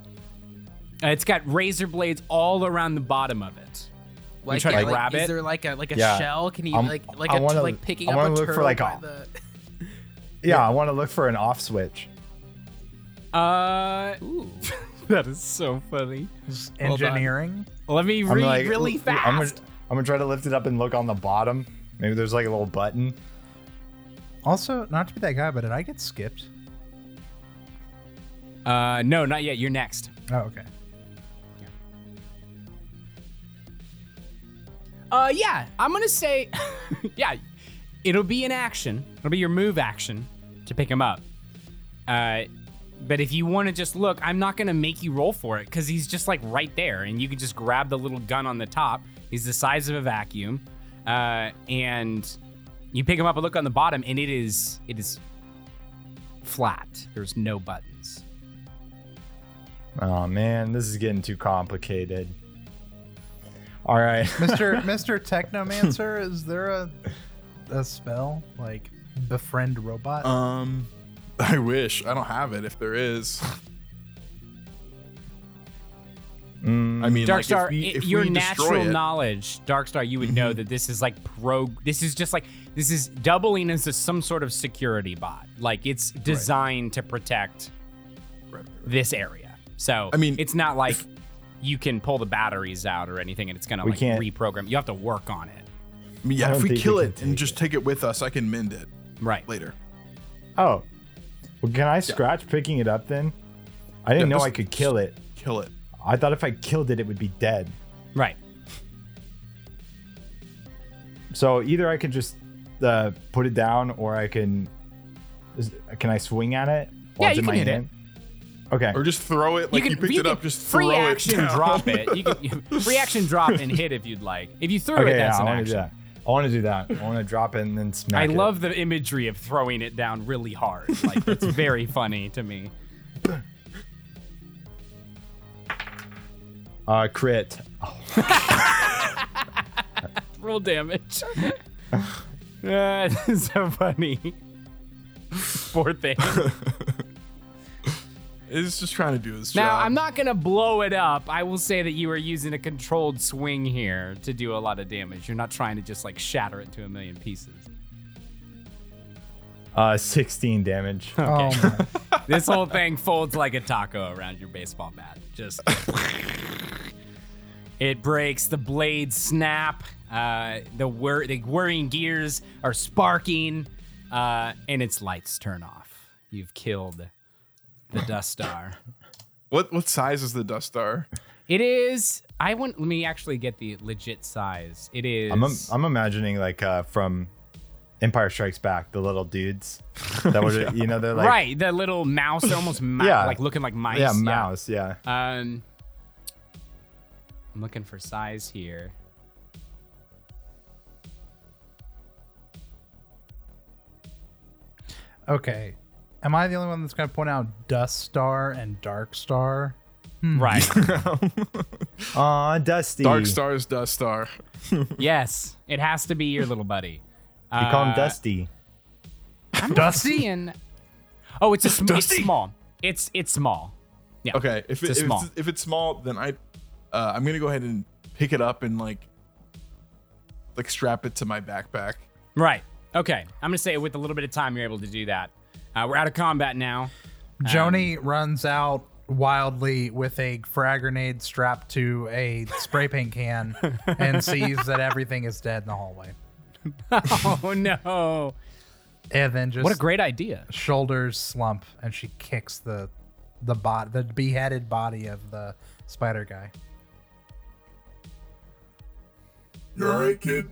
Uh, it's got razor blades all around the bottom of it. Like, try to like, grab is it? there like a like a Yeah. shell? Can you I'm- like like I a wanna- like picking I up wanna a look for, turtle like, by a- the Yeah, I want to look for an off switch. Uh, Ooh. that is so funny. Engineering. Let me read like, really l- fast. I'm gonna, I'm gonna try to lift it up and look on the bottom. Maybe there's like a little button. Also, not to be that guy, but did I get skipped? Uh, no, not yet. You're next. Oh, okay. Uh, yeah, I'm gonna say, yeah, it'll be an action. It'll be your move action to pick him up. Uh, but if you want to just look, I'm not gonna make you roll for it because he's just like right there, and you can just grab the little gun on the top. He's the size of a vacuum, uh, and you pick him up and look on the bottom, and it is it is flat. There's no buttons. Oh man, this is getting too complicated. All right. Mr. Mr. Technomancer, is there a a spell like befriend robot? Um, I wish I don't have it. If there is, Mm, I mean, like, Darkstar, if we, if your natural it, Mm-hmm. knowledge, Darkstar, you would know that this is like pro. This is just like this is doubling as some sort of security bot. Like it's designed to protect Right, right, this area. So I mean, it's not like you can pull the batteries out or anything, and it's gonna We like can't- reprogram. You have to work on it. I mean, I yeah, if we think we kill it and just it. take it with us, I can mend it Right. later. oh, well, can I scratch picking it up then? I didn't Yeah, know I could kill it. Kill it. I thought if I killed it, it would be dead. Right. So either I can just uh, put it down, or I can. Is, can I swing at it? while Yeah, it's you in can my hit it. hand? Okay. Or just throw it like you, picked it up. Just free throw action it. down. drop it. You can you, free action drop and hit if you'd like. If you threw okay, it, that's yeah, I an want to action. do that. I want to do that. I want to drop it and then smack I it. I love the imagery of throwing it down really hard. Like it's very funny to me. Uh, crit. Roll damage. That's so funny. Poor thing. It's just trying to do his Now, job. I'm not going to blow it up. I will say that you are using a controlled swing here to do a lot of damage. You're not trying to just like shatter it to a million pieces. Uh, 16 damage. Oh my. This whole thing folds like a taco around your baseball bat. Just. it breaks, the blades snap, uh, the, whir- the whirring gears are sparking, uh, and its lights turn off. You've killed the Dust Star. What what size is the Dust Star? It is. I want. Let me actually get the legit size. It is. I'm, I'm imagining like uh, from Empire Strikes Back, the little dudes that would, you know, they're like, right. The little mouse, they're almost ma- Yeah. like looking like mice. yeah, mouse, yeah. Um, I'm looking for size here. Okay. Am I the only one that's going to point out Dust Star and Dark Star? Right. Aw, Dusty. Dark Star is Dust Star. yes, it has to be your little buddy. We call him Uh, Dusty. Dusty? Seeing. Oh, it's a sm- it's Dusty. small. It's it's small. Yeah. Okay, if, it, It's a if, small. it's, if it's small, then I, uh, I'm gonna go ahead and pick it up and like, like strap it to my backpack. Right. Okay. I'm gonna say with a little bit of time, you're able to do that. Uh, we're out of combat now. Joni runs out wildly with a frag grenade strapped to a spray paint can and sees that everything is dead in the hallway. Oh no! And then just What a great idea. shoulders slump and she kicks the the bot the beheaded body of the spider guy. You're alright, kid?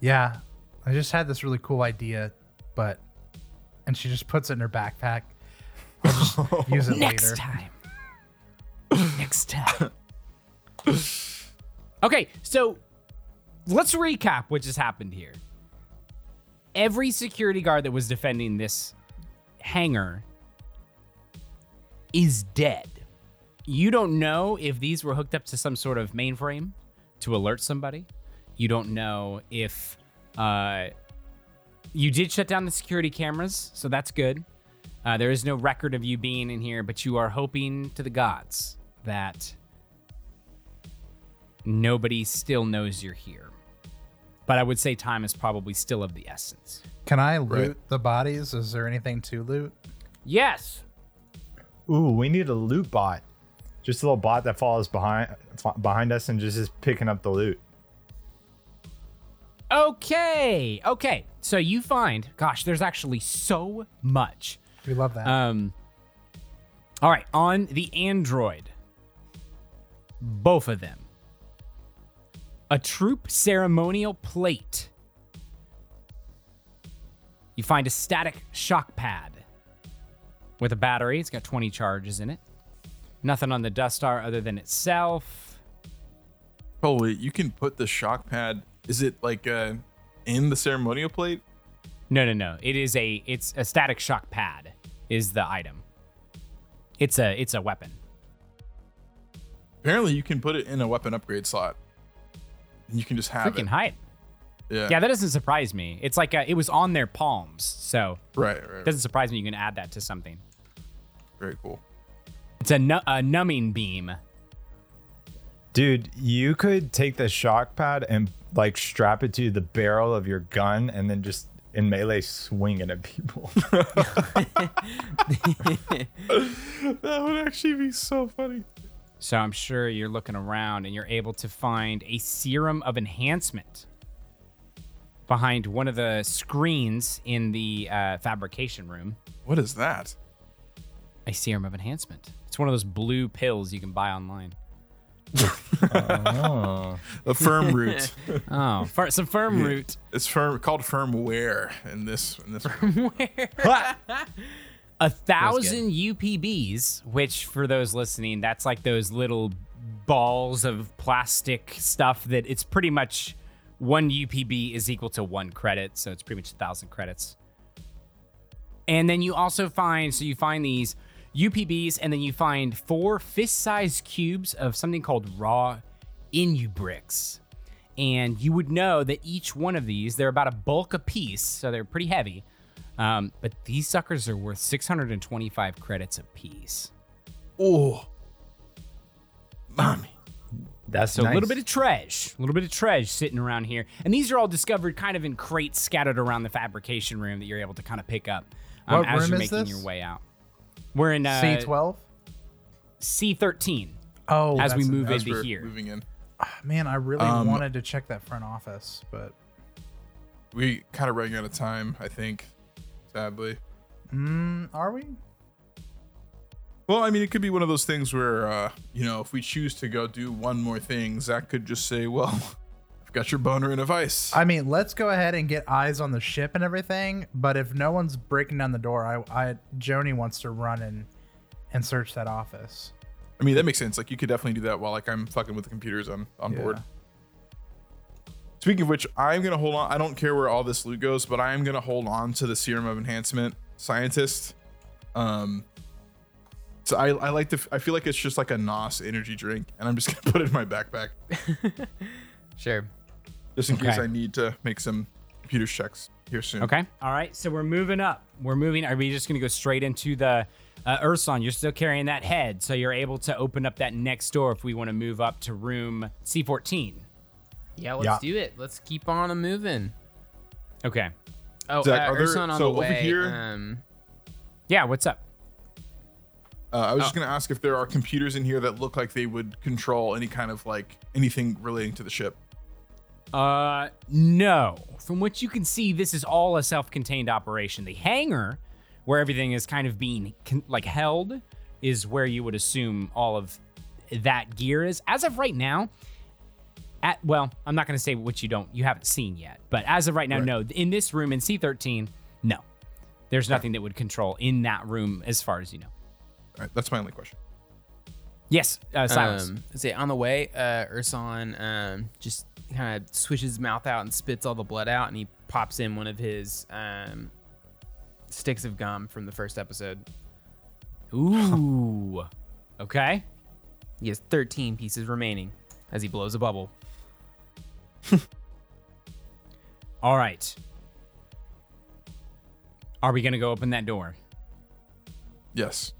Yeah, I just had this really cool idea, but and she just puts it in her backpack. I'll just use it Next later. time. Next time. okay, so let's recap what just happened here. Every security guard that was defending this hangar is dead. You don't know if these were hooked up to some sort of mainframe to alert somebody. You don't know if uh, you did shut down the security cameras, so that's good. Uh, there is no record of you being in here, but you are hoping to the gods that nobody still knows you're here. But I would say time is probably still of the essence. Can I loot Right. the bodies? Is there anything to loot? Yes. Ooh, we need a loot bot. Just a little bot that follows behind f- behind us and just is picking up the loot. Okay. Okay. So you find, gosh, there's actually so much. We love that. Um, all right, on the Android, both of them, a troop ceremonial plate. You find a static shock pad with a battery. It's got 20 charges in it. Nothing on the Dust Star other than itself. Holy, you can put the shock pad. Is it like uh, in the ceremonial plate? No, no, no. It is a it's a static shock pad is the item. It's a it's a weapon. Apparently, you can put it in a weapon upgrade slot. And you can just have Freaking it. height. Yeah. Yeah, that doesn't surprise me. It's like uh it was on their palms, so Right. Right. it doesn't surprise me you can add that to something. Very cool. It's a, nu- a numbing beam. Dude, you could take the shock pad and like strap it to the barrel of your gun and then just in melee swing it at people. That would actually be so funny. So I'm sure you're looking around and you're able to find a serum of enhancement behind one of the screens in the uh, fabrication room. What is that? A serum of enhancement. It's one of those blue pills you can buy online. Oh. A firm root. Oh, fir- some firm root. It's firm called firmware in this in this. firmware. a thousand UPBs, which for those listening, that's like those little balls of plastic stuff that it's pretty much one UPB is equal to one credit. So it's pretty much a thousand credits. And then you also find, so you find these UPBs, and then you find four fist sized cubes of something called raw Inu bricks. And you would know that each one of these, they're about a bulk a piece, so they're pretty heavy. Um, but these suckers are worth 625 credits a piece. oh, mommy. That's So nice. a little bit of treasure, a little bit of treasure sitting around here. And these are all discovered kind of in crates scattered around the fabrication room that you're able to kind of pick up um, as you're making this? your way out. We're in uh, C12? C13 Oh, as we move As into we're here. moving in, Man, I really Um, wanted to check that front office, but we kind of running out of time. I think, sadly. mm, are we? Well, I mean, it could be one of those things where, uh, you know, if we choose to go do one more thing, Zach could just say, "Well, I've got your boner in a vice." I mean, let's go ahead and get eyes on the ship and everything. But if no one's breaking down the door, I, I Joni wants to run and and search that office. I mean, that makes sense. Like, you could definitely do that while like I'm fucking with the computers on on Yeah. board. Speaking of which, I'm gonna hold on. I don't care where all this loot goes, but I am gonna hold on to the serum of enhancement scientist, um, So I, I like to. I feel like it's just like a Nos energy drink, and I'm just gonna put it in my backpack Sure. Just in case I need to make some computer checks here soon. Okay. All right. So we're moving up. We're moving. Are we just going to go straight into the uh, Urson? You're still carrying that head, so you're able to open up that next door if we want to move up to room C14. Yeah, let's Yeah. do it. Let's keep on a moving. Okay. Oh, Zach, uh, are there- Urson on so the over way. here- Um, Yeah. What's up? Uh, I was just Oh. gonna ask if there are computers in here that look like they would control any kind of like anything relating to the ship. Uh, no. From what you can see, this is all a self-contained operation. The hangar, where everything is kind of being con- like held, is where you would assume all of that gear is. As of right now, at well, I'm not going to say what you don't, you haven't seen yet, but as of right now, Right. no. In this room in C13, no. There's nothing that would control in that room, as far as you know. All right, that's my only question. Yes, uh, silence. um, say on the way, uh, Urson um, just kind of swishes his mouth out and spits all the blood out, and he pops in one of his um, sticks of gum from the first episode. Ooh. okay. He has 13 pieces remaining as he blows a bubble. All right. Are we going to go open that door? Yes.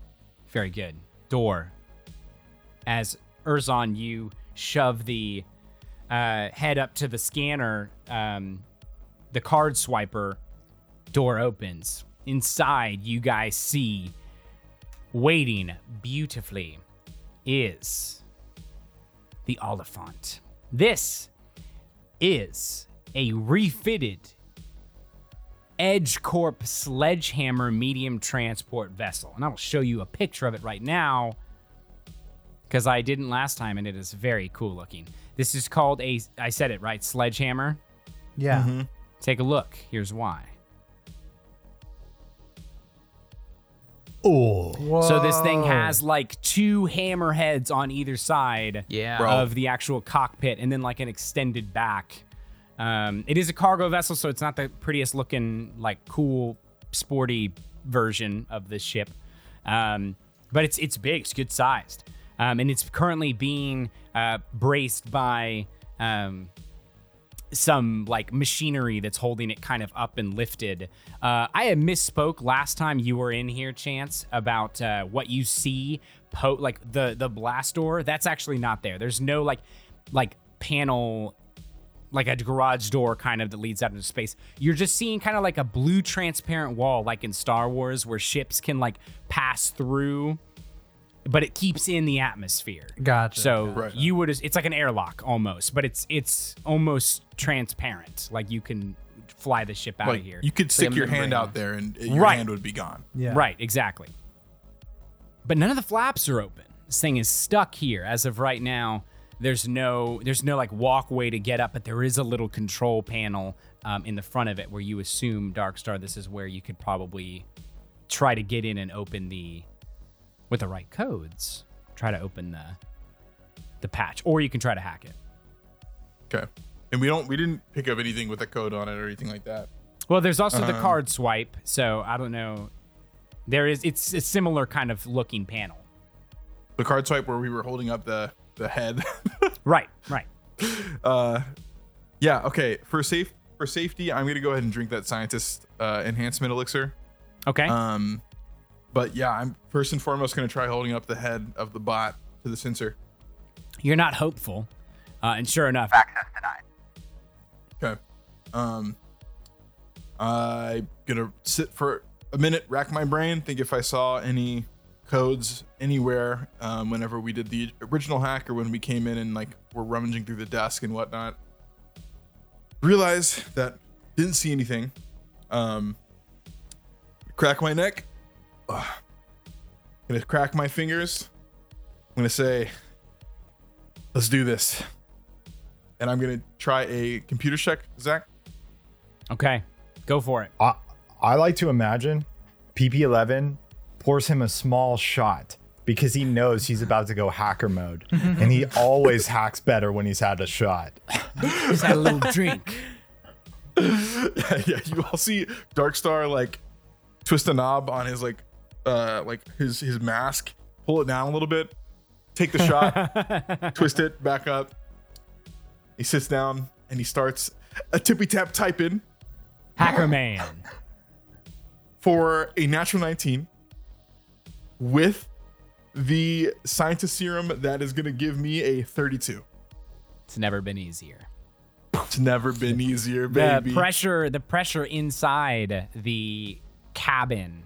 Very good. Door. As Urson, you shove the uh, head up to the scanner, um, the card swiper door opens. Inside, you guys see, waiting beautifully, is the Oliphant. This is a refitted Edge Corp sledgehammer medium transport vessel. And I will show you a picture of it right now because I didn't last time and it is very cool looking. This is called a, I said it right, sledgehammer. Yeah. Take a look. Here's why. Oh, So this thing has like two hammer heads on either side Yeah. Of the actual cockpit and then like an extended back. Um, it is a cargo vessel, so it's not the prettiest looking, like cool, sporty version of this ship. Um, but it's it's big, it's good sized. Um, and it's currently being uh, braced by um, some like machinery that's holding it kind of up and lifted. Uh, I had misspoke last time you were in here, Chance, about uh, what you see, po- like the the blast door. That's actually not there. There's no like like panel like a garage door kind of that leads out into space. You're just seeing kind of like a blue transparent wall, like in Star Wars, where ships can like pass through, but it keeps in the atmosphere. Gotcha. So Right. you would it's like an airlock almost, but it's it's almost transparent. Like you can fly the ship out like of here. you could stick a your hand out there and your Right. hand would be gone. yeah. Right, exactly. But none of the flaps are open. This thing is stuck here as of right now. There's no there's no like walkway to get up, but there is a little control panel um, in the front of it where you assume Darkstar. This is where you could probably try to get in and open the with the right codes. Try to open the the patch, or you can try to hack it. Okay. And we don't we didn't pick up anything with a code on it or anything like that. Well, there's also the Um, card swipe, so I don't know. There is it's a similar kind of looking panel. The card swipe where we were holding up the the head. Right, right. uh yeah, okay. For safe for safety, I'm gonna go ahead and drink that scientist uh enhancement elixir. Okay. Um but yeah, I'm first and foremost gonna try holding up the head of the bot to the sensor. You're not hopeful. Uh, and sure enough, Access denied. Okay. Um I'm gonna sit for a minute, rack my brain, think if I saw any codes anywhere um, whenever we did the original hack or when we came in and like were rummaging through the desk and whatnot. Realize that didn't see anything. Um crack my neck. Ugh. Gonna crack my fingers. I'm gonna say, let's do this. And I'm gonna try a computer check, Zach. okay, go for it. I, I like to imagine PP11 pours him a small shot because he knows he's about to go hacker mode, and he always hacks better when he's had a shot. Just had a little drink. yeah, you all see Darkstar like twist a knob on his like uh like his his mask, pull it down a little bit, take the shot, twist it back up. He sits down and he starts a tippy tap type in Hacker Man. for a natural 19 with the scientist serum that is going to give me a 32. It's never been easier. It's never been easier, baby. The pressure, the pressure inside the cabin,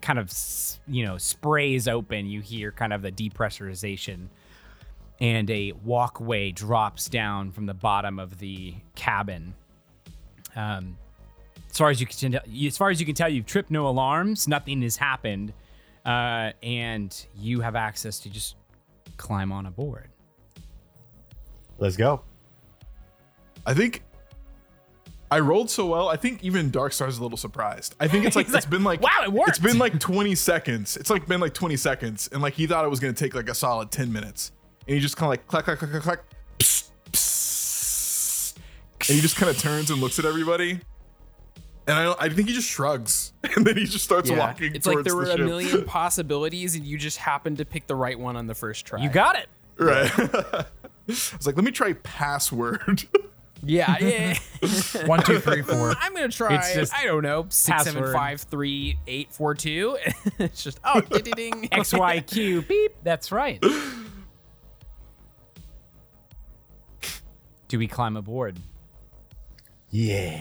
kind of you know sprays open. You hear kind of the depressurization, and a walkway drops down from the bottom of the cabin. Um, as far as you can tell, as far as you can tell, you've tripped no alarms. Nothing has happened, uh, and you have access to just climb on a board. Let's go. I think I rolled so well. I think even Darkstar's a little surprised. I think it's like He's it's like, been like "Wow, it worked." It's been like 20 seconds. It's like been like 20 seconds, and like he thought it was gonna take like a solid 10 minutes, and he just kind of like clack clack clack clack clack, psst, psst, and he just kind of turns and looks at everybody, and I I think he just shrugs, and then he just starts Yeah. walking. It's like towards there were the a ship. million possibilities, and you just happened to pick the right one on the first try. You got it. right. I was like, let me try password. Yeah, yeah. One, two, three, four. I'm gonna try. It's just I don't know. Six seven password. five three eight four two. it's just oh ding ding ding. X Y Q beep. That's right. Do we climb aboard? Yeah.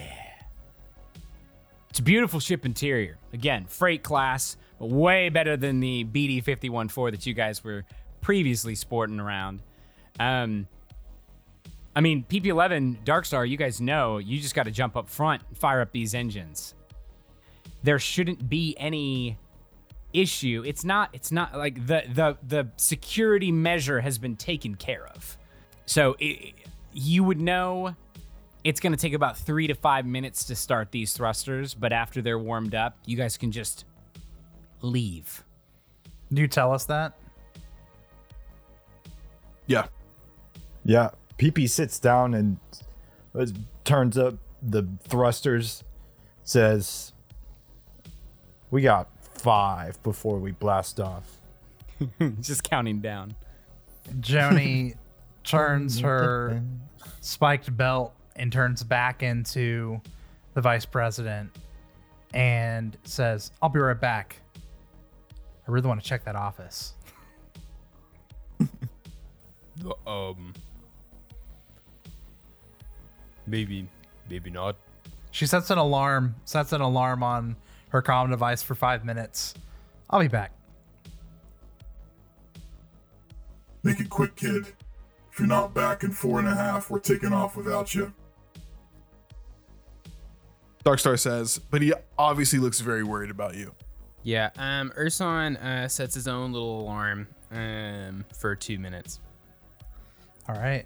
It's a beautiful ship interior. Again, freight class, but way better than the BD 514 that you guys were previously sporting around. Um, I mean, PP11 Darkstar, you guys know you just got to jump up front and fire up these engines. There shouldn't be any issue. It's not. It's not like the the the security measure has been taken care of. So it, you would know it's going to take about three to five minutes to start these thrusters, but after they're warmed up, you guys can just leave. Do you tell us that? yeah. Yeah. PP sits down and uh, turns up the thrusters, says, We got five before we blast off. just counting down. Joni turns her spiked belt and turns back into the vice president and says, I'll be right back. I really want to check that office. Um, maybe, maybe not. She sets an alarm, sets an alarm on her comm device for five minutes. I'll be back. Make it quick, kid. If you're not back in four and a half, we're taking off without you. Darkstar says, but he obviously looks very worried about you. Yeah. Um, Urson uh, sets his own little alarm um for two minutes. All right.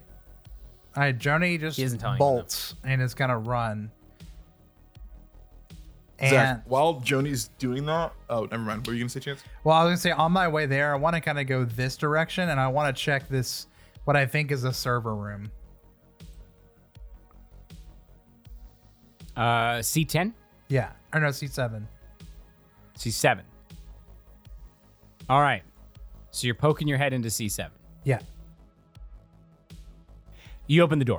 All right, Joni just He isn't telling you, bolts and is gonna run. And Zach, while Joni's doing that, oh, never mind. What were you gonna say, Chance? well, I was gonna say on my way there, I want to kind of go this direction, and I want to check this what I think is a server room. Uh, C10, Yeah, or no, C seven. C7. All right. So you're poking your head into C7. Yeah. You open the door.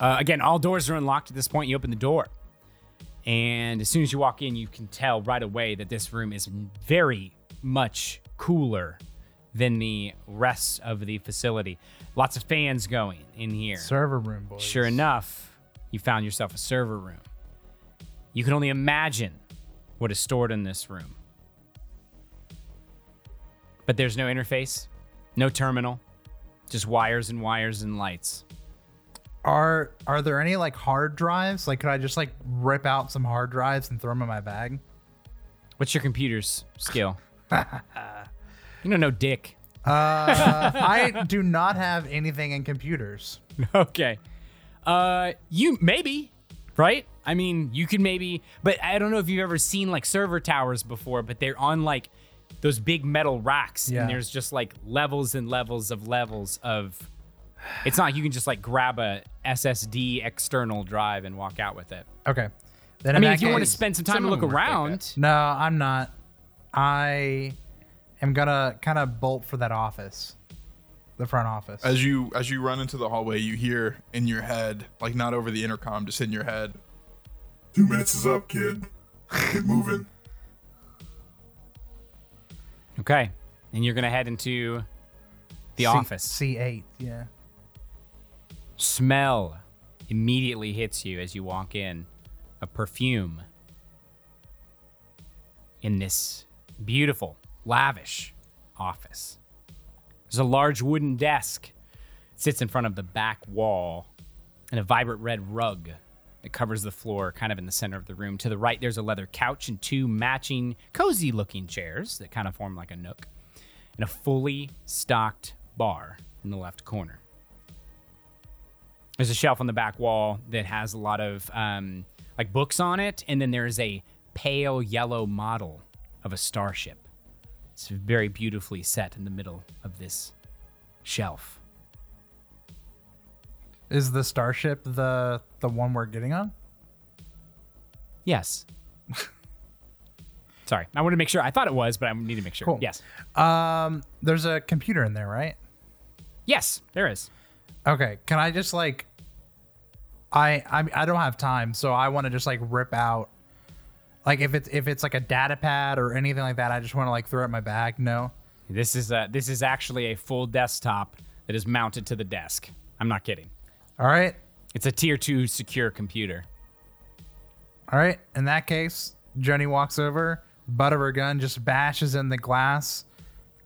Uh, again, all doors are unlocked at this point. You open the door. And as soon as you walk in, you can tell right away that this room is very much cooler than the rest of the facility. Lots of fans going in here. Server room, boys. Sure enough, you found yourself a server room. You can only imagine what is stored in this room. But there's no interface, no terminal, just wires and wires and lights. Are are there any like hard drives? Like, could I just like rip out some hard drives and throw them in my bag? What's your computer's skill? you don't know dick. Uh, I do not have anything in computers. okay. Uh, you maybe, right? I mean, you could maybe, but I don't know if you've ever seen like server towers before, but they're on like those big metal racks, Yeah. and there's just like levels and levels of levels of. It's not like you can just like grab a SSD external drive and walk out with it. Okay. Then I mean, that if you want to spend some time to look them work like around, No, I'm not. I am gonna kind of bolt for that office, the front office. As you as you run into the hallway, you hear in your head, like not over the intercom, just in your head. Two minutes is up, kid. Get moving. Okay. And you're going to head into the C- office. C8, yeah. Smell immediately hits you as you walk in a perfume in this beautiful, lavish office. There's a large wooden desk. It sits in front of the back wall and a vibrant red rug that covers the floor kind of in the center of the room. To the right, there's a leather couch and two matching, cozy looking chairs that kind of form like a nook, and a fully stocked bar in the left corner. There's a shelf on the back wall that has a lot of um, like books on it, and then there's a pale yellow model of a starship. It's very beautifully set in the middle of this shelf. Is the starship the the one we're getting on? Yes. Sorry, I wanted to make sure. I thought it was, but I need to make sure. Cool. Yes. Um, there's a computer in there, right? Yes, there is. Okay, can I just like I I I don't have time, so I want to just like rip out like if it's if it's like a data pad or anything like that, I just want to like throw it in my bag. No. This is a, this is actually a full desktop that is mounted to the desk. I'm not kidding. All right. It's a tier two secure computer. All right. In that case, Jenny walks over, butt of her gun just bashes in the glass,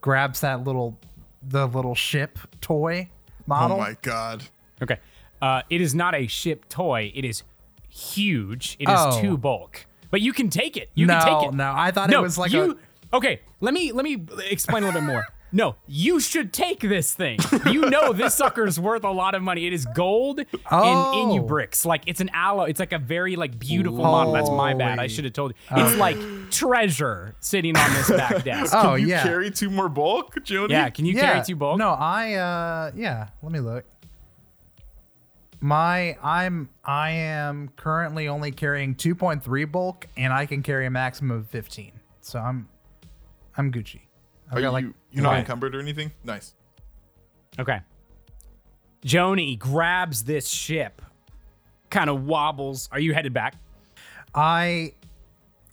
grabs that little the little ship toy model. Oh my god. Okay. Uh, it is not a ship toy. It is huge. It is Oh. two bulk. But you can take it. You no, can take it. no, I thought no, it was like you. Okay, let me let me explain a little bit more. No, you should take this thing. You know this sucker's worth a lot of money. It is gold Oh. and inubrix. Like it's an aloe. It's like a very like beautiful model. That's my bad. I should have told you. It's like treasure sitting on this back desk. a. Oh you yeah. carry two more bulk, Jody? yeah, can you yeah. carry two bulk? No, I uh yeah, let me look. My I'm I am currently only carrying 2.3 bulk and I can carry a maximum of 15. So I'm I'm Gucci. I've Are got you like you're not encumbered or anything? Nice. Okay. Joni grabs this ship, kind of wobbles. Are you headed back? I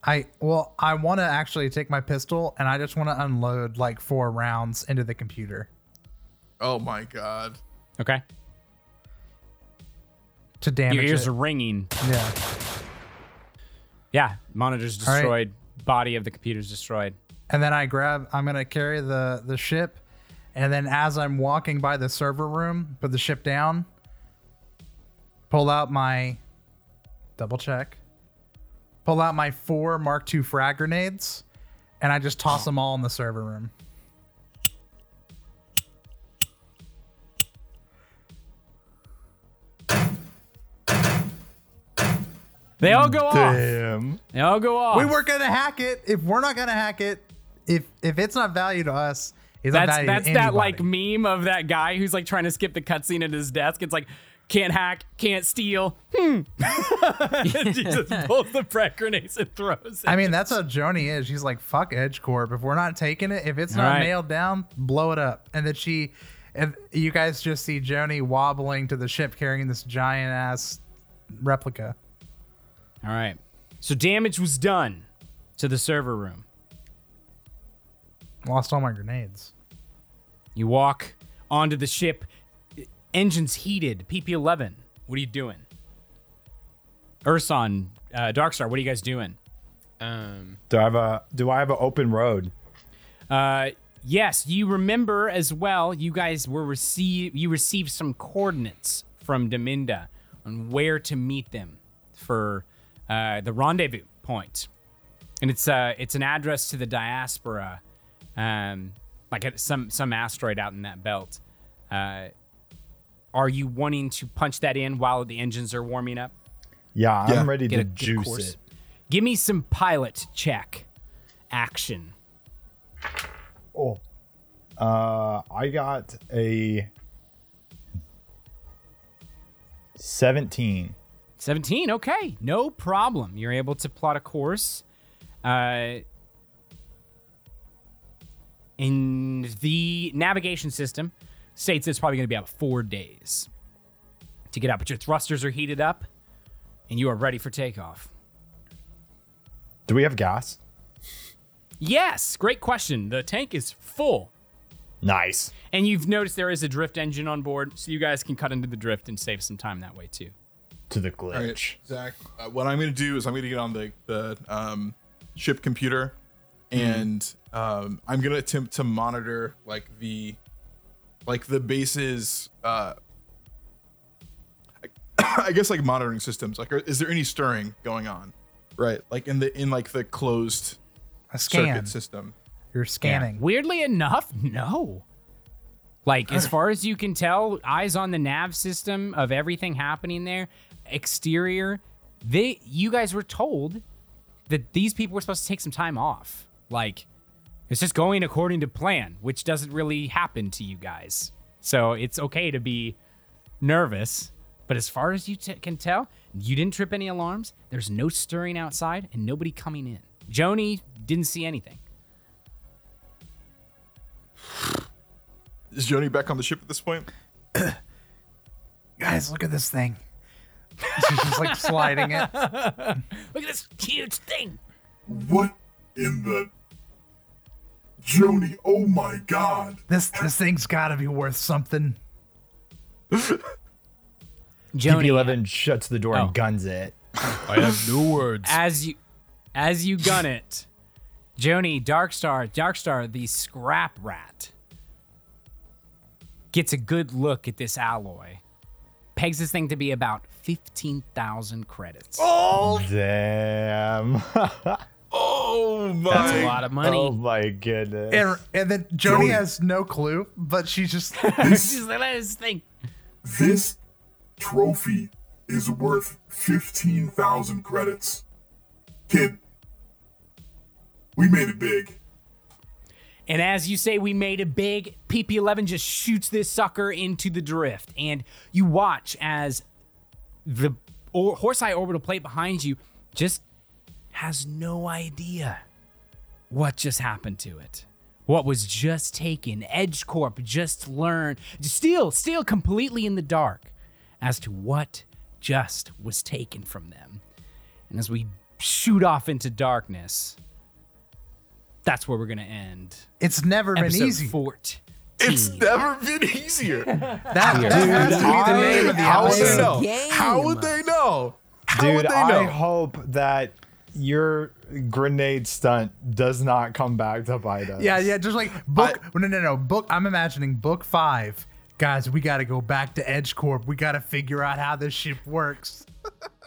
I well, I want to actually take my pistol and I just want to unload like four rounds into the computer Oh my god. Okay. to damage Your damage ears it. are ringing. yeah. Yeah, monitor's All right. destroyed. Body of the computer's destroyed. And then I grab I'm gonna carry the the ship and then as I'm walking by the server room, put the ship down, pull out my double check, pull out my four Mark II frag grenades, and I just toss them all in the server room. They all go off. Damn. They all go off. We weren't gonna hack it. If we're not gonna hack it, if if it's not value to us, it's not That's value that's that like meme of that guy who's like trying to skip the cutscene at his desk. It's like can't hack, can't steal. Hmm. he just pulls the frag grenades and throws it. I mean, that's how Joni is. She's like, "Fuck Edge Corp. If we're not taking it, if it's not right. nailed down, blow it up." And then she, and you guys just see Joni wobbling to the ship carrying this giant ass replica. all right. So damage was done to the server room. Lost all my grenades. You walk onto the ship. Engines heated. PP11. What are you doing? Urson, uh, Darkstar, what are you guys doing? Um, Do I have a do I have an open road? Uh, yes, you remember as well. You guys were receive. You received some coordinates from Deminda on where to meet them for uh, the rendezvous point, and it's uh it's an address to the diaspora, um, like at some some asteroid out in that belt. Uh, are you wanting to punch that in while the engines are warming up? Yeah, Yeah. I'm ready Get to a juice course. it. Give me some pilot check action. Oh. Uh I got a 17. 17 okay no problem you're able to plot a course uh And the navigation system states it's probably going to be about four days to get out, but your thrusters are heated up and you are ready for takeoff. Do we have gas? Yes, great question. The tank is full. Nice. And you've noticed there is a drift engine on board, so you guys can cut into the drift and save some time that way too. To the All right, glitch. Zach. Uh, what I'm going to do is I'm going to get on the the um, ship computer, and um, I'm going to attempt to monitor like the like the base's. Uh, I, I guess like monitoring systems. Like, are, is there any stirring going on? Right, like in the in like the closed A scan. circuit system. You're scanning. Weirdly enough, no. Like as far as you can tell, eyes on the nav system of everything happening there, exterior, they you guys were told that these people were supposed to take some time off. Like it's just going according to plan, which doesn't really happen to you guys. So it's okay to be nervous, but as far as you t- can tell, you didn't trip any alarms. There's no stirring outside and nobody coming in. Joni didn't see anything. Is Joni back on the ship at this point? Guys, look at this thing. She's just like sliding it. Look at this huge thing. What in the. Joni, oh my god. This this thing's got to be worth something. Joni, PP11 shuts the door Oh. and guns it. I have no words. as you as you gun it, Joni Darkstar, Darkstar, the scrap rat, gets a good look at this alloy. Pegs this thing to be about fifteen thousand credits. Oh, damn. Oh my! That's a lot of money. oh my goodness. And, and then Joni Joni. has no clue, but she's just She's like, "Look at this thing. This trophy is worth 15,000 credits. Kid, we made it big. And as you say, we made it big. PP11 just shoots this sucker into the drift. And you watch as the or- Horse-Eye orbital plate behind you just has no idea what just happened to it. What was just taken. Edge Corp just learned, still, still completely in the dark as to what just was taken from them. And as we shoot off into darkness, that's where we're going to end it's never been episode easy. 14. It's never been easier. That, that has to be the name of the How would they know? How would they know? How Dude, would they I know? hope that your grenade stunt does not come back to bite us. Yeah, yeah, just like book. no, no, no. Book. I'm imagining book five. Guys, we got to go back to Edge Corp. We got to figure out how this ship works.